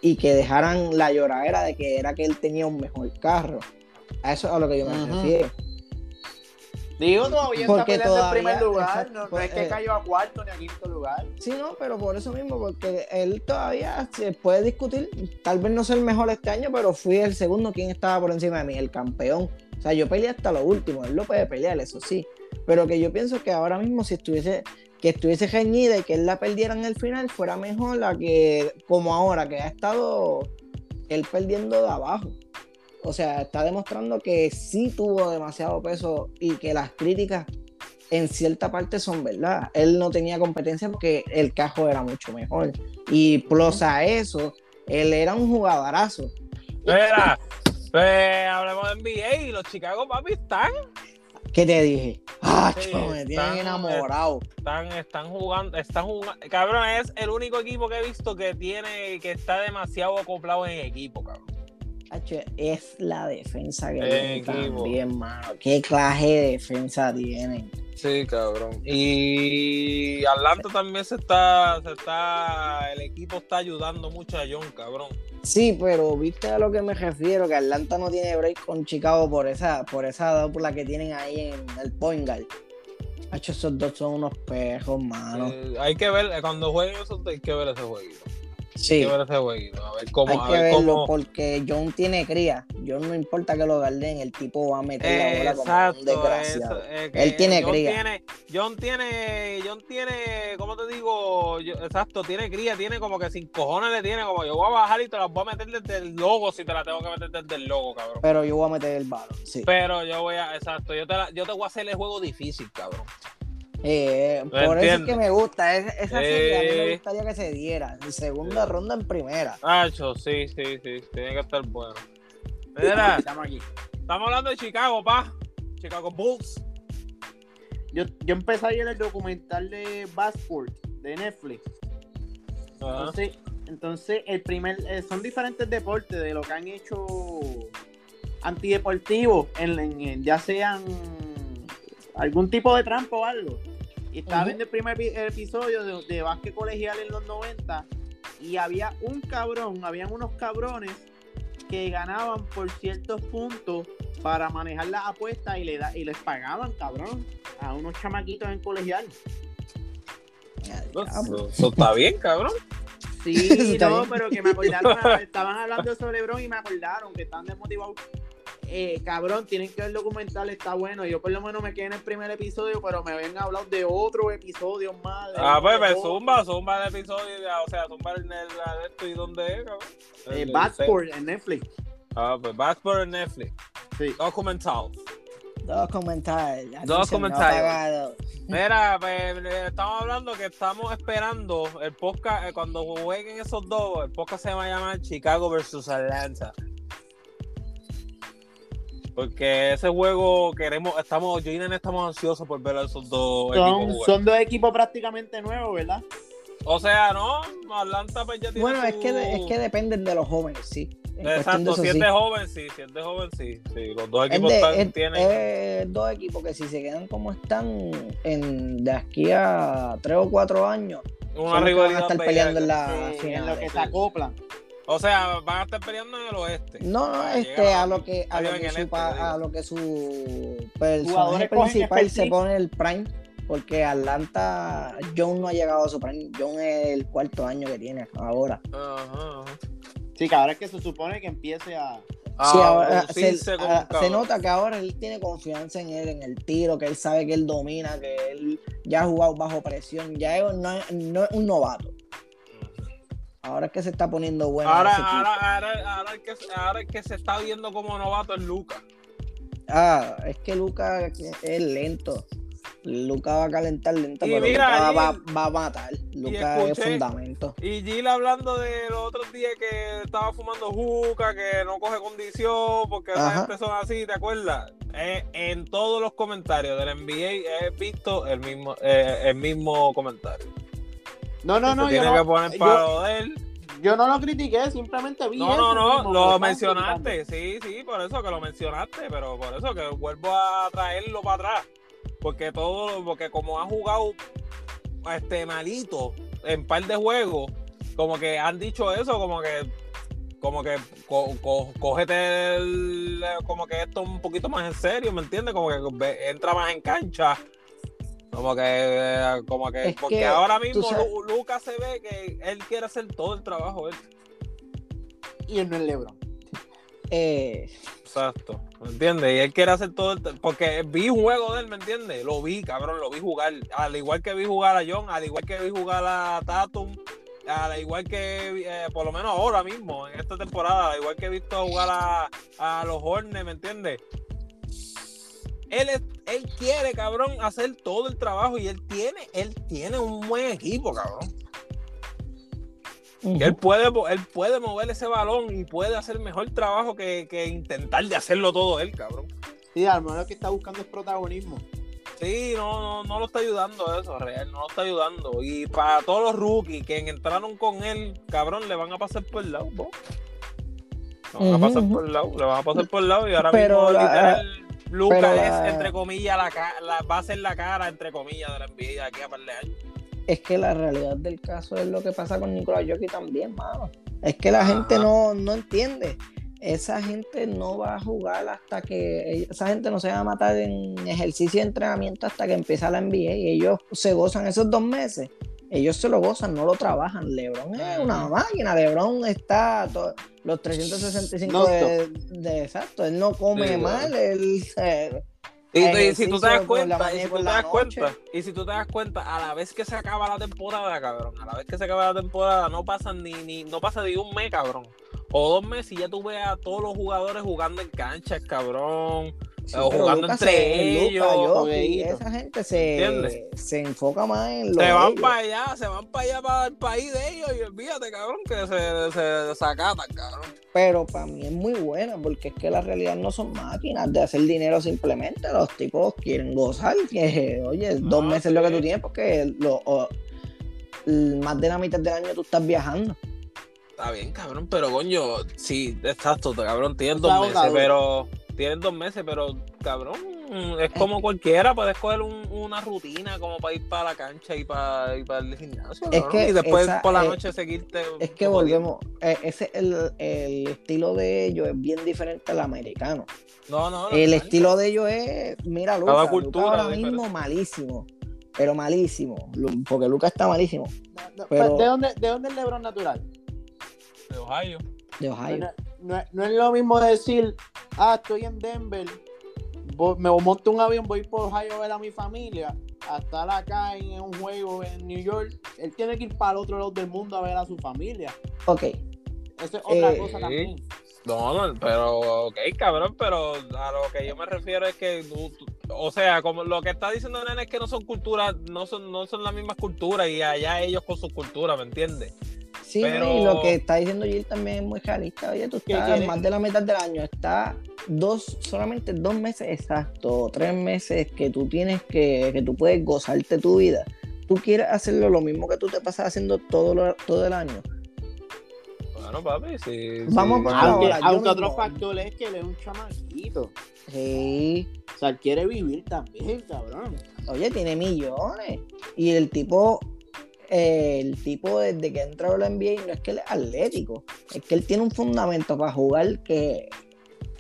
y que dejaran la lloradera de que era que él tenía un mejor carro. A eso es a lo que yo me refiero. Digo, todavía porque está peleando en primer lugar, no, es que eh, cayó a cuarto ni a quinto lugar. Sí, no, pero por eso mismo, porque él todavía se puede discutir, tal vez no sea el mejor este año, pero fui el segundo quien estaba por encima de mí, el campeón. O sea, yo peleé hasta lo último, él lo puede pelear, eso sí. Pero que yo pienso que ahora mismo si estuviese, que estuviese reñida y que él la perdiera en el final, fuera mejor la que, como ahora, que ha estado él perdiendo de abajo. O sea, está demostrando que sí tuvo demasiado peso y que las críticas en cierta parte son verdad. Él no tenía competencia porque el cajo era mucho mejor. Y plus a eso, él era un jugadorazo. Espera, pues hablemos de NBA y los Chicago papi están. ¿Qué te dije? Ah, me tienen enamorado. Están, están jugando, están jugando. Cabrón, es el único equipo que he visto que tiene, que está demasiado acoplado en equipo, cabrón es la defensa que también, mano. ¿Qué clase de defensa tienen? Sí, cabrón. Y Atlanta también se está, se está, el equipo está ayudando mucho a John, cabrón. Sí, pero viste a lo que me refiero, que Atlanta no tiene break con Chicago por esa, por esa la que tienen ahí en el point guard. esos dos son unos pejos, mano. hay que ver, cuando jueguen esos, hay que ver ese jueguito. Sí. A ver cómo. Hay que verlo porque John tiene cría. John no importa que lo guarden, el tipo va a meter la bola como un desgraciado. Él tiene cría. John tiene, John tiene, ¿cómo te digo? exacto, tiene cría, tiene como que sin cojones le tiene, como yo voy a bajar y te la voy a meter desde el logo si te la tengo que meter desde el logo, cabrón. Pero yo voy a meter el balón, sí. Pero yo voy a, exacto, yo te, yo te voy a hacer el juego difícil, cabrón. Eh, por eso es que me gusta. esa serie a mí me gustaría que se diera. En segunda ronda en primera. Nacho, sí, sí, sí. Tiene que estar bueno. Mira, estamos aquí. Estamos hablando de Chicago, pa. Chicago Bulls. Yo, yo empecé ayer el documental de Basport de Netflix. Entonces, entonces, el primer, eh, son diferentes deportes de lo que han hecho antideportivos, en, ya sean algún tipo de trampa o algo. Y estaba viendo el primer episodio de, de básquet colegial en los 90 y había un cabrón, habían unos cabrones que ganaban por ciertos puntos para manejar las apuestas y, le da, y les pagaban, cabrón, a unos chamaquitos en colegial. Eso está bien, cabrón. Sí, no, pero que me acordaron, estaban hablando sobre LeBron y me acordaron que están desmotivados eh, cabrón, tienen que ver el documental, está bueno. Yo por lo menos me quedé en el primer episodio, pero me habían hablado de otro episodio más. ah, pues me zumba, zumba el episodio, o sea, zumba el, el, esto y dónde es, cabrón. Eh, en Netflix. Ah, pues Backsport en Netflix. Sí. Documental. Documental. Documental. Mira, pues, estamos hablando que estamos esperando el podcast, eh, cuando jueguen esos dos, el podcast se va a llamar Chicago versus Atlanta. Porque ese juego queremos, estamos, yo y Nene estamos ansiosos por ver a esos dos son, equipos. Son dos equipos prácticamente nuevos, ¿verdad? O sea, no, Atlanta pues ya tiene Bueno, es, que es que dependen de los jóvenes, sí. Exacto, si es de joven, sí, si es de joven, sí. sí. Los dos equipos están, tienen... dos equipos que si se quedan como están en, de aquí a tres o cuatro años, una rivalidad van a estar peleando en la final. En lo que se acoplan. O sea, van a estar peleando en el oeste. No, no, este, a, lo que, a lo que, su, este, a lo que su personaje principal se pone el prime. Porque Atlanta, John no ha llegado a su prime. John es el cuarto año que tiene ahora. Ajá. Sí, que ahora es que se supone que empiece a. Sí, ahora se, se, nota que ahora él tiene confianza en él, en el tiro, que él sabe que él domina, que él ya ha jugado bajo presión, ya no, no es un novato. Ahora es que se está poniendo bueno. Ahora, ahora, ahora, ahora, es que, ahora es que se está viendo como novato es Luca. Ah, es que Luca es lento. Luca va a calentar lento, pero Luca va, va, a matar. Luca es fundamento. Y Gil hablando de los otros días que estaba fumando juca, que no coge condición, porque esa gente son así, ¿te acuerdas? Eh, en todos los comentarios del NBA he visto el mismo, eh, el mismo comentario. No, no, no. Tiene que poner de él. Yo no lo critiqué, simplemente vi. No, no, no, lo mencionaste, sí, sí, por eso que lo mencionaste, pero por eso que vuelvo a traerlo para atrás. Porque todo, porque como ha jugado este malito en par de juegos, como que han dicho eso, como que como que cógete como que esto un poquito más en serio, ¿me entiendes? Como que entra más en cancha. Como que, como que, porque ahora mismo Lucas se ve que él quiere hacer todo el trabajo él. Y él no es Lebron. Eh... Exacto, ¿me entiendes? Y él quiere hacer todo el... Porque vi un juego de él, ¿me entiendes? Lo vi, cabrón, lo vi jugar. Al igual que vi jugar a John, al igual que vi jugar a Tatum, al igual que, eh, por lo menos ahora mismo, en esta temporada, al igual que he visto jugar a, a los Hornets, ¿me entiendes? Él, él quiere, cabrón, hacer todo el trabajo y él tiene, él tiene un buen equipo, cabrón. él, puede, él puede mover ese balón y puede hacer mejor trabajo que, intentar de hacerlo todo él, cabrón. Sí, al menos lo que está buscando es protagonismo. Sí, no, no, no lo está ayudando eso, real, no lo está ayudando. Y para todos los rookies que entraron con él, cabrón, le van a pasar por el lado, ¿no? Le van a pasar por el lado, le van a pasar por el lado y ahora mismo literal, Lucas es, entre comillas, la, va a ser la cara, entre comillas, de la NBA aquí a par de años. Es que la realidad del caso es lo que pasa con Nicolás Jockey también, mano. Es que la gente no, no entiende esa gente no va a jugar hasta que esa gente no se va a matar en ejercicio y entrenamiento hasta que empieza la NBA y ellos se gozan esos dos meses ellos se lo gozan, no lo trabajan. LeBron es una máquina. LeBron está los 365 de, exacto. Él no come mal. Él y, si tú te das cuenta, y si tú te das cuenta, y si tú te das cuenta, a la vez que se acaba la temporada, cabrón, a la vez que se acaba la temporada, no pasa ni, ni no pasa ni un mes, cabrón o dos meses y ya tú ves a todos los jugadores jugando en canchas, cabrón. O jugando entre ellos. esa gente se, se, enfoca más en lo Se van para allá, se van para allá para el país de ellos y olvídate, cabrón, que se, se desacatan, cabrón. Pero para mí es muy buena porque es que la realidad no son máquinas de hacer dinero simplemente. Los tipos quieren gozar. Que, oye, dos meses es lo que tú tienes porque lo, más de la mitad del año tú estás viajando. Está bien, cabrón, pero coño, sí, exacto, cabrón, tienen dos meses, pero tienen dos meses, pero cabrón, es como cualquiera, puedes coger una rutina como para ir para la cancha y para, ir para el gimnasio, y después por la noche seguirte. Es que volvemos, eh, ese el, el estilo de ellos es bien diferente al americano. No, no, El estilo de ellos es, mira, Lucas, ahora mismo malísimo pero malísimo, porque Lucas está malísimo. ¿De, dónde, ¿De dónde es Lebron natural? de Ohio. De Ohio. No, es lo mismo decir, ah, estoy en Denver, me monto un avión, voy por Ohio a ver a mi familia, a estar acá en un juego en New York. Él tiene que ir para el otro lado del mundo a ver a su familia. Ok. Esa es otra eh, cosa también. No, pero, ok, cabrón, pero a lo que yo me refiero es que, o sea, como lo que está diciendo Nene es que no son culturas, no son, no son las mismas culturas y allá ellos con su cultura, ¿me entiendes? Sí, y lo que está diciendo Jill también es muy realista. Oye, tú estás más de la mitad del año, está dos, solamente dos meses exacto, tres meses que tú tienes que, que tú puedes gozarte tu vida. Tú quieres hacerlo lo mismo que tú te pasas haciendo todo, todo el año. Bueno, papi, sí. Vamos a Aunque, aunque otro factor es que él es un chamaquito. Sí. O sea, él quiere vivir también, cabrón. Oye, tiene millones. Y el tipo el tipo desde que entró a la NBA no es que él es atlético, es que él tiene un fundamento para jugar que,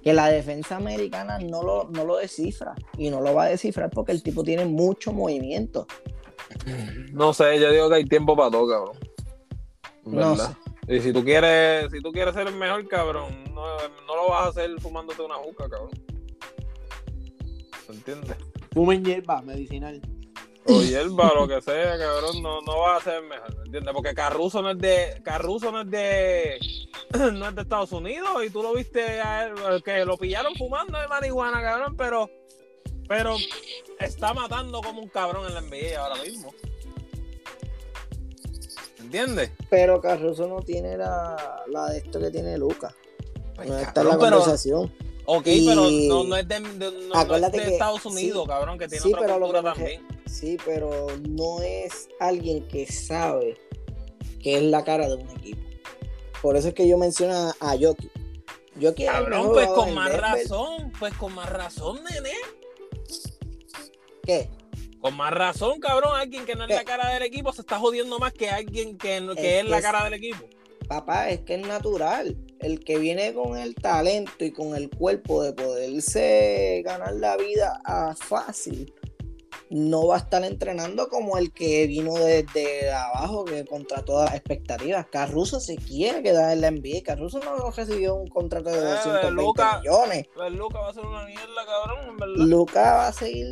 que la defensa americana no lo, no lo descifra y no lo va a descifrar porque el tipo tiene mucho movimiento. No sé, yo digo que hay tiempo para todo, cabrón. No sé. Y si tú quieres, si tú quieres ser el mejor, cabrón, no, lo vas a hacer fumándote una juca, cabrón. ¿Se entiende? Fumen hierba medicinal o hierba, lo que sea, cabrón, no, no va a ser mejor, ¿me entiendes? Porque Carruso no es de, Carruso no es de, no es de Estados Unidos y tú lo viste a él, que lo pillaron fumando de marihuana, cabrón, pero, pero está matando como un cabrón en la NBA ahora mismo. ¿Entiendes? Pero Carruso no tiene la, la de esto que tiene Lucas. Pues no está en la conversación. Ok, pero no, no, es de, no, es de Estados Unidos, cabrón, que tiene otra cultura también. Sí, pero no es alguien que sabe que es la cara de un equipo. Por eso es que yo menciono a Yoki. Yoki Cabrón, pues con más razón, pues con más razón, nene. ¿Qué? Con más razón, cabrón, alguien que no es la cara del equipo se está jodiendo más que alguien que, que es la cara del equipo. papá, es que es natural. El que viene con el talento y con el cuerpo de poderse ganar la vida a fácil, no va a estar entrenando como el que vino desde abajo, que contra todas las expectativas. Carruso se quiere quedar en la NBA. Carruso no recibió un contrato de 220 eh, millones. Pues Luca va a ser una mierda, cabrón, Luca va a seguir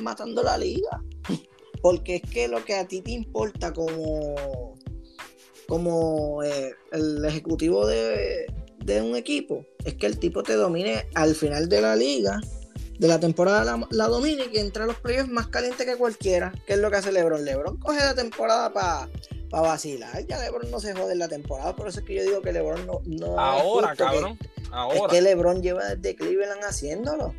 matando la liga. Porque es que lo que a ti te importa como, como eh, el ejecutivo de, un equipo es que el tipo te domine al final de la liga, de la temporada la, domine y que entre a los playoffs más caliente que cualquiera, que es lo que hace LeBron. LeBron coge la temporada para pa vacilar. Ya LeBron no se jode en la temporada, por eso es que yo digo que LeBron no. no Ahora, cabrón. Ahora. Es que LeBron lleva desde Cleveland haciéndolo.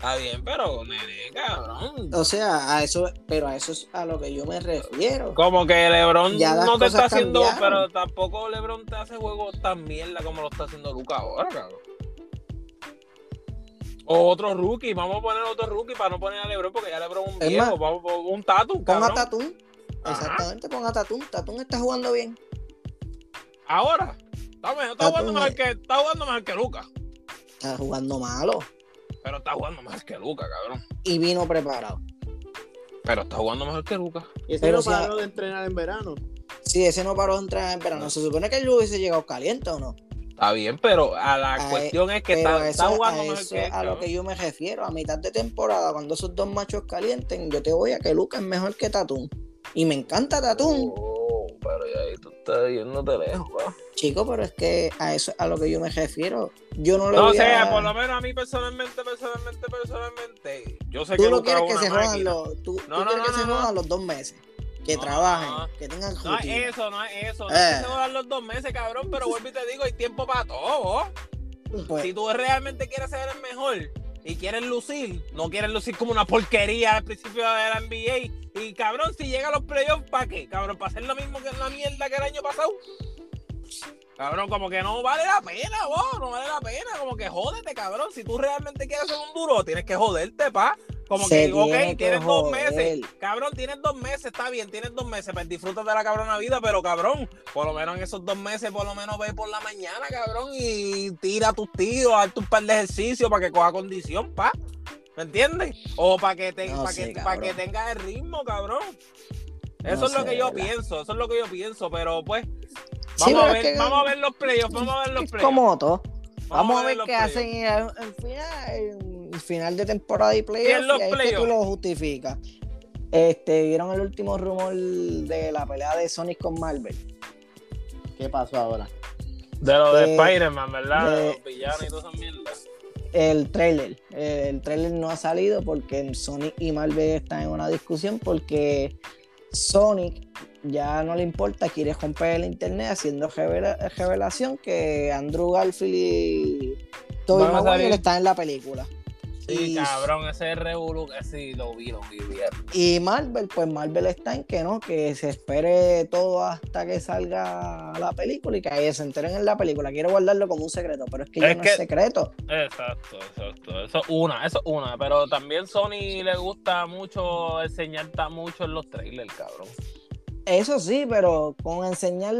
Está bien, pero nene, cabrón. O sea, a eso, pero a eso es a lo que yo me refiero. Como que LeBron no te está haciendo, pero tampoco LeBron te hace juego tan mierda como lo está haciendo Luca ahora, cabrón. O otro rookie, vamos a poner otro rookie para no poner a LeBron porque ya LeBron es un viejo, vamos un Tatum, Ponga Tatum. Exactamente, ponga Tatum. Tatum está jugando bien. Ahora, está, está jugando mejor que está jugando mejor que Luca. Está jugando malo. Pero está jugando mejor que Luca, cabrón. Y vino preparado. Pero está jugando mejor que Luca. ¿Y ese no paró de entrenar en verano? Sí, ese no paró de entrenar en verano. ¿Se supone que él hubiese llegado caliente o no? Está bien, pero a la cuestión es que está, jugando que A lo que yo me refiero, a mitad de temporada, cuando esos dos machos calienten, yo te voy a que Luca es mejor que Tatum. Y me encanta Tatum. Oh, pero ahí tú estás yéndote lejos, ¿va? Chico, pero es que a eso a lo que yo me refiero. Yo no lo No sé, por lo menos a mí personalmente, personalmente, personalmente. Yo sé tú que no quieres que se jodan los, tú, no, tú quieres que se jodan los dos meses. Que trabajen, que tengan No es eso, no es eso. No es los dos meses, cabrón, pero vuelvo y te digo, hay tiempo para todo. Pues, si tú realmente quieres ser el mejor y quieres lucir, no quieres lucir como una porquería al principio de la NBA. Y cabrón, si llega a los playoffs, ¿para qué? Cabrón, ¿para hacer lo mismo que la mierda que el año pasado? Cabrón, como que no vale la pena, vos, no vale la pena, como que jódete, cabrón. Si tú realmente quieres ser un duro, tienes que joderte, pa. Como que, ok, tienes dos meses, cabrón, tienes dos meses, está bien, tienes dos meses, pues disfruta de la cabrona vida, pero cabrón, por lo menos en esos dos meses, por lo menos ve por la mañana, cabrón, y tira tus tiros, haz un par de ejercicios para que coja condición, pa. ¿Me entiendes? O para que, te, que, que tengas el ritmo, cabrón. Eso es lo que yo pienso, eso es lo que yo pienso, pero pues Vamos, a ver, vamos a ver los playoffs, vamos a ver los playoffs. Como todo. Vamos, a ver, qué hacen en final, el final de temporada y playoffs. Y ahí es que tú lo justificas. Este, ¿Vieron el último rumor de la pelea de Sonic con Marvel? ¿Qué pasó ahora? De lo de, Spider-Man, ¿verdad? De, los villanos y todas esas mierdas. El trailer. El trailer no ha salido porque Sonic y Marvel están en una discusión porque Sonic ya no le importa, quiere romper el internet haciendo revelación que Andrew Garfield y Tobey Maguire están en la película. Sí, cabrón, ese Revolu, sí, lo vi, lo vi. Y Marvel, pues Marvel está en que no, que se espere todo hasta que salga la película y que ahí se enteren en la película. Quiero guardarlo como un secreto, pero es que ya no es secreto. Exacto, exacto. Eso es una, eso es una. Pero también Sony le gusta mucho enseñar mucho en los trailers, cabrón. Eso sí, pero con enseñar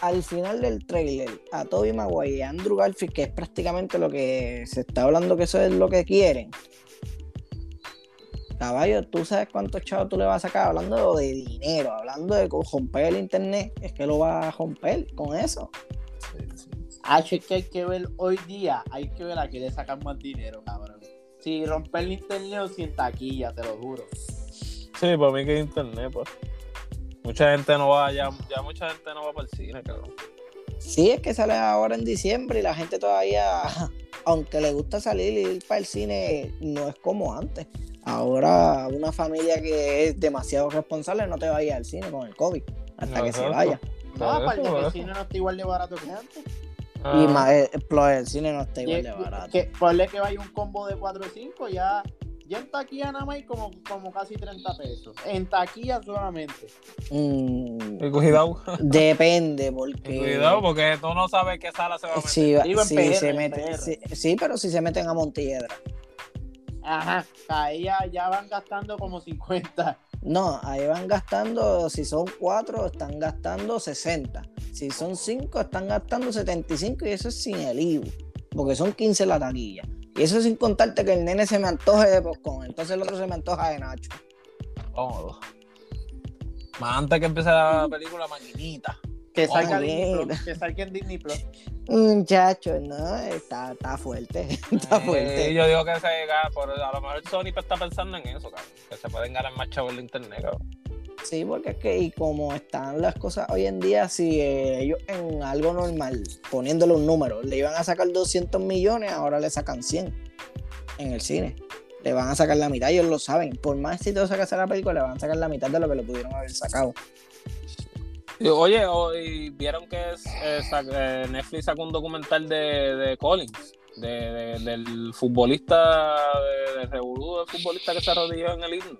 al final del trailer a Toby Maguire y a Andrew Garfield, que es prácticamente lo que se está hablando que eso es lo que quieren. Caballo, tú sabes cuántos chavos tú le vas a sacar hablando de dinero, hablando de romper el internet, es que lo va a romper con eso. Sí, es que hay que ver hoy día, hay que ver a quién le sacan más dinero, cabrón. Si romper el internet o si en taquilla, te lo juro. Sí, para mí que internet, pues. Mucha gente no va, ya, ya mucha gente no va para el cine, cabrón. Sí, es que sale ahora en diciembre y la gente todavía, aunque le gusta salir y ir para el cine, no es como antes. Ahora una familia que es demasiado responsable no te va a ir al cine con el COVID hasta que se vaya. No, aparte que el cine no está igual de barato que antes. Y más, el, eh, el cine no está igual de barato. Que, ponle que vaya un combo de 4 o 5, ya ya en taquilla nada más hay como, como casi 30 pesos. En taquilla solamente. Mm, cuidado. Depende, porque. Cuidado, porque tú no sabes qué sala se va a meter. Sí, se mete, sí, pero si se meten a Montiedra. Ajá, ahí ya, ya van gastando como 50. No, ahí van gastando, si son cuatro, están gastando 60. Si son 5, están gastando 75 y eso es sin el IVU. Porque son 15 la taquilla. Y eso sin contarte que el nene se me antoje de Postcon. Entonces el otro se me antoja de Nacho. Cómodo. Más antes que empiece la película, maquinita. Que salga, Disney Plus, que salga en Disney Plus. Muchacho, no, está, está fuerte. Está eh, fuerte. Yo digo que se por, a lo mejor Sony está pensando en eso, cabrón. Que se pueden ganar más chavos en internet, cabrón. Sí, porque es que y como están las cosas hoy en día, si eh, ellos en algo normal, poniéndole un número, le iban a sacar 200 millones, ahora le sacan 100 en el cine. Le van a sacar la mitad, ellos lo saben. Por más si te sacas la película, le van a sacar la mitad de lo que le pudieron haber sacado. Oye, vieron que es, eh, eh, Netflix sacó un documental de, de Collins, de, del futbolista, de, de del futbolista que se arrodilló en el himno.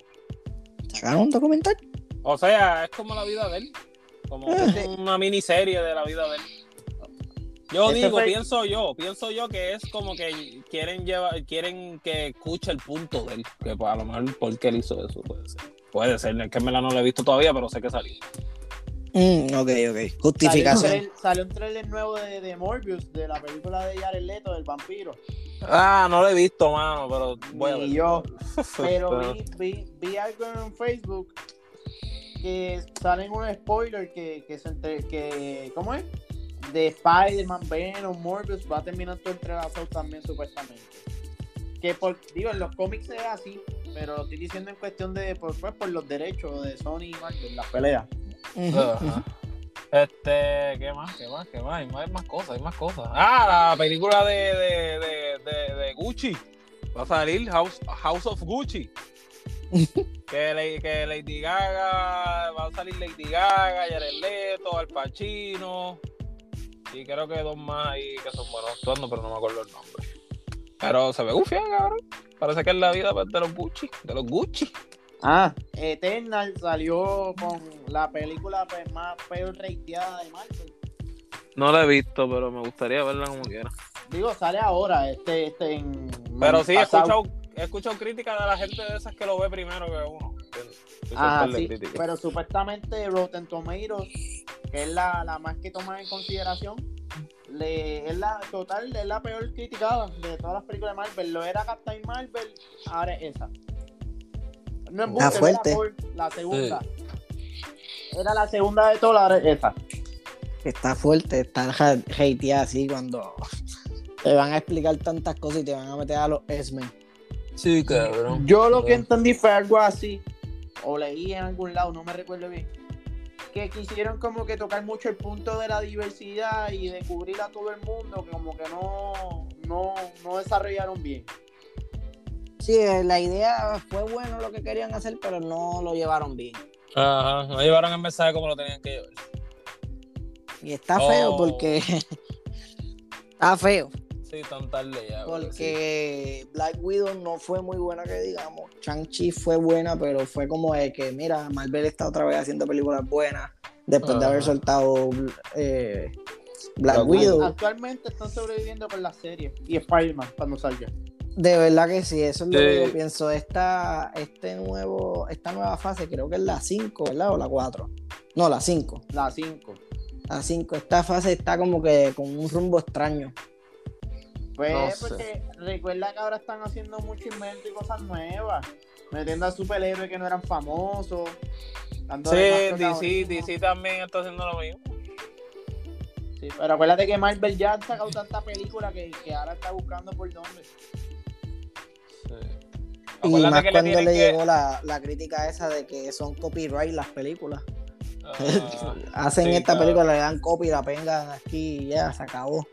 ¿Sacaron un documental? O sea, es como la vida de él. Como una miniserie de la vida de él. Yo digo, pienso yo, pienso yo que es como que quieren llevar, quieren que escuche el punto de él. Que pues, a lo mejor porque él hizo eso, puede ser. Puede ser, es que me la no lo he visto todavía, pero sé que salió. Mm, ok, ok. Justificación. Salió un, trailer, nuevo de, de, Morbius, de la película de Jared Leto, del vampiro. Ah, no lo he visto, mano, pero bueno. Y yo. pero vi, vi, vi algo en Facebook que salen unos spoilers que, que, se que ¿cómo es? De Spider-Man, Venom, Morbius va a terminar todo entrelazado también supuestamente. Que por, digo, en los cómics es así, pero lo estoy diciendo en cuestión de, por, pues, por los derechos de Sony y Marvel, las peleas. Este, ¿qué más? ¿Qué más? ¿Qué más? Hay más, hay más cosas, hay más cosas. Ah, la película de, de, de, de, Gucci. Va a salir House, House of Gucci. Que, que Lady Gaga, va a salir Lady Gaga, Jared Leto, Al Pacino. Y creo que dos más ahí que son buenos actuando, pero no me acuerdo el nombre. Pero se ve gufia, cabrón. Parece que es la vida de los Gucci, de los Gucci. Ah, Eternal salió con la película pues, más peor reiteada de Marvel. No la he visto, pero me gustaría verla como quiera. Digo, sale ahora, este, este en. Pero sí, he escuchado, he escuchado críticas de la gente de esas que lo ve primero que uno. Ah, sí, pero supuestamente Rotten Tomatoes, que es la, la más que toman en consideración, le, es la total, es la peor criticada de todas las películas de Marvel. Lo era Captain Marvel, ahora es esa. No es Está fuerte. la segunda. Era la segunda de todas, ahora es esa. Está fuerte, está hateada así cuando te van a explicar tantas cosas y te van a meter a los Esmen. Sí, cabrón. Yo lo que entendí fue algo así, o leí en algún lado, no me recuerdo bien, que quisieron como que tocar mucho el punto de la diversidad y de cubrir a todo el mundo, que como que no, no, no desarrollaron bien. Sí, la idea fue bueno lo que querían hacer, pero no lo llevaron bien. Ajá, no llevaron el mensaje como lo tenían que llevar. Y está feo oh. porque. está feo. Sí, tan tarde ya. Porque Black Widow no fue muy buena, que digamos. Chang-Chi fue buena, pero fue como de que, mira, Marvel está otra vez haciendo películas buenas después de haber soltado eh, Black, Widow. Actualmente están sobreviviendo con la serie y Spider-Man cuando salga. De verdad que sí, eso es lo que yo pienso. Esta, este nuevo, esta nueva fase creo que es la 5, ¿verdad? O la 4. No, la 5. La 5. La 5. Esta fase está como que con un rumbo extraño. Pues porque recuerda que ahora están haciendo mucho invento y cosas nuevas. Metiendo a superhéroes que no eran famosos. Sí, DC, DC también está haciendo lo mismo. Sí, pero acuérdate que Marvel ya ha sacado tanta película que, que ahora está buscando por dónde. Y más cuando le llegó la, la, crítica esa de que son copyright las películas. Ah, Hacen esta película, le dan copy, la pengan aquí y ya, se acabó.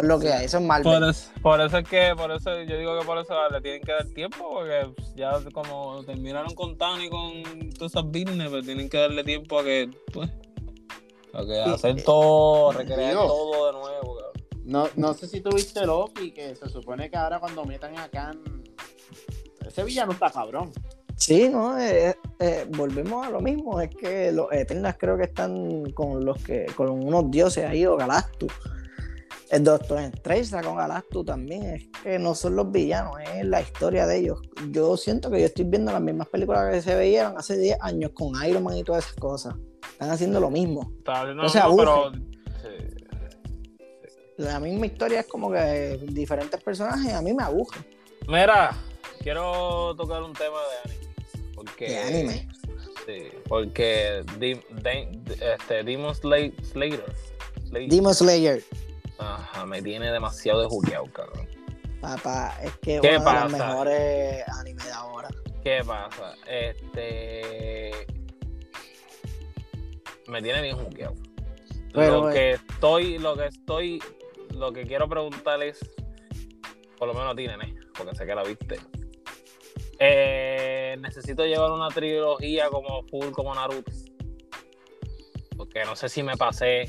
Es lo que hay, eso es mal. Por eso, por eso es que, por eso yo digo que por eso le tienen que dar tiempo, porque ya como terminaron con Tani y con todas esas business, pues tienen que darle tiempo a que, pues, a que hacer todo, recrear todo de nuevo. No, no sé si tuviste Loki, que se supone que ahora cuando metan a Khan, ese villano está cabrón. Sí, no, eh, eh, volvemos a lo mismo, es que los Eternas creo que están con los que, con unos dioses ahí o Galactus. El Doctor Strange con Galactus también, es que no son los villanos, es la historia de ellos. Yo siento que yo estoy viendo las mismas películas que se veían hace 10 años con Iron Man y todas esas cosas. Están haciendo lo mismo. o sea, pero la misma historia es como que diferentes personajes, a mí me aburre. Mira, quiero tocar un tema de anime. Porque, ¿De anime? Sí, porque este, Demon Slayer, Demon Slayer. Ajá, me tiene demasiado de jugueado, cabrón. Papá, es que uno de los mejores animes de ahora. ¿Qué pasa? Este. Me tiene bien jugueado. lo que estoy, lo que estoy, lo que quiero preguntar es, por lo menos a ti, nene, porque sé que la viste. Eh, necesito llevar una trilogía como full como Naruto. Porque no sé si me pasé.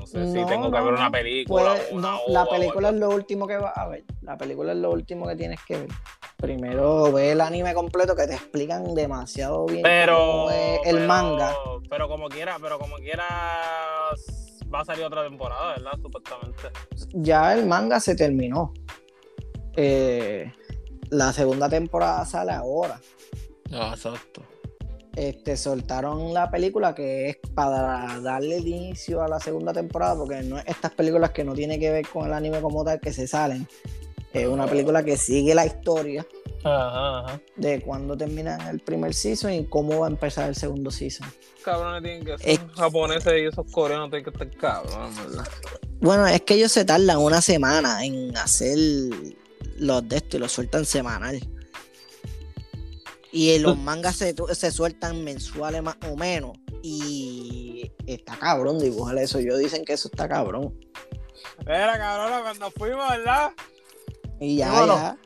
No sé si tengo que ver una película. no, la película es lo último que vas a ver. La película es lo último que tienes que ver. Primero ve el anime completo que te explican demasiado bien pero, el manga. Pero como quiera, pero como quiera va a salir otra temporada, ¿verdad? Supuestamente. Ya el manga se terminó. Eh, la segunda temporada sale ahora. Ah, exacto. Este, soltaron la película que es para darle inicio a la segunda temporada, porque no es estas películas que no tienen que ver con el anime como tal que se salen. Es una película que sigue la historia de cuando terminan el primer season y cómo va a empezar el segundo season. Cabrones tienen que ser japoneses y esos coreanos tienen que estar cabrones, ¿verdad? Bueno, es que ellos se tardan una semana en hacer los de esto y los sueltan semanal. Y los mangas se, se, sueltan mensuales más o menos. Y está cabrón dibujar eso. Yo dicen que eso está cabrón. Era cabrón cuando fuimos, ¿verdad? Y ya, ya.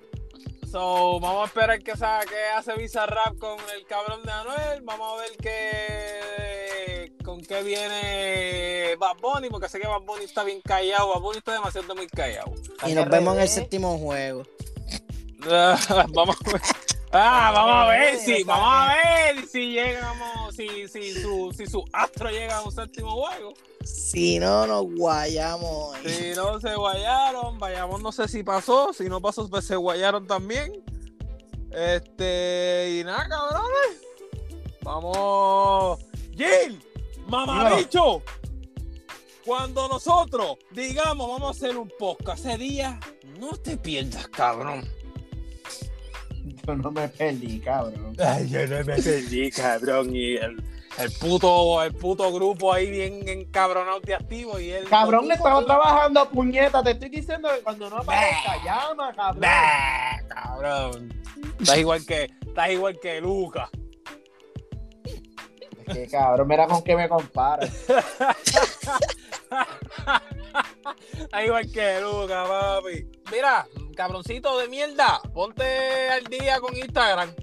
So, vamos a esperar que, que hace Bizarrap con el cabrón de Anuel. Vamos a ver qué con qué viene Bad Bunny, porque sé que Bad Bunny está bien callado. Bad Bunny está demasiado muy callado. Y nos vemos en el séptimo juego. vamos a ver. Ah, vamos a ver si, vamos a ver si llegamos, si, si, su, si su astro llega a un séptimo juego. Si no nos guayamos. Si no se guayaron, vayamos, no sé si pasó, si no pasó, pues se guayaron también. Este, y nada, cabrones. Vamos. Gil, mamabicho. Cuando nosotros digamos vamos a hacer un podcast ese día, no te pierdas, cabrón. Yo no me perdí, cabrón. Ay, yo no me perdí, cabrón. Y el, el puto, el puto grupo ahí bien encabronado de activo y él. Cabrón, le estaba trabajando a puñeta. Te estoy diciendo que cuando no aparezca, llama, cabrón. cabrón. Estás igual que, estás igual que Luca. Es que cabrón, mira con qué me comparas. estás igual que Luca, papi. Mira, cabroncito de mierda, ponte al día con Instagram.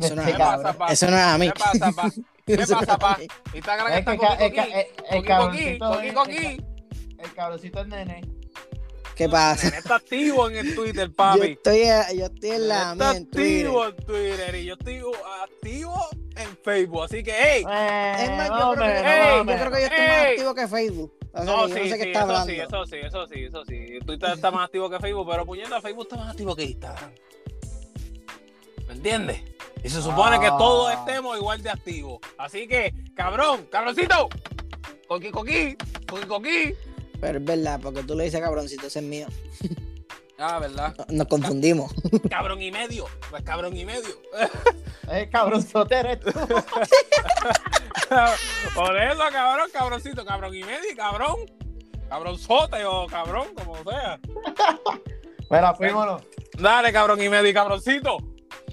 Eso no, es, Eso no es a mí. ¿Qué pasa, pa? ¿Qué pasa, pa? Instagram está El cabroncito es nene. ¿Qué pasa? Nene está activo en el Twitter, papi. Yo estoy, yo estoy en la Está activo en Twitter y yo estoy activo en Facebook. Así que, hey. es más, yo, creo que, hey, yo creo que yo estoy más activo que Facebook. No, sí, no sé sí, qué está eso hablando. sí, eso sí, eso sí, eso sí. Twitter está más activo que Facebook, pero puñeta, Facebook está más activo que Instagram. ¿Me entiendes? Y se supone que todos ah. estemos igual de activos. Así que, cabrón, cabroncito. Coqui, coqui, coqui, coqui. Pero es verdad, porque tú le dices cabroncito, ese es mío. Ah, ¿verdad? Nos confundimos. Cabrón y medio. Pues cabrón y medio. Es cabrón eres tú. Por eso, cabrón, cabroncito, cabrón y medio, cabrón. Cabronzote o cabrón, como sea. Bueno, fuímonos. Dale, cabrón y medio, cabroncito.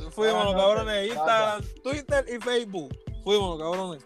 Fuimos los cabrones. Instagram, Twitter y Facebook. Fuimos cabrones.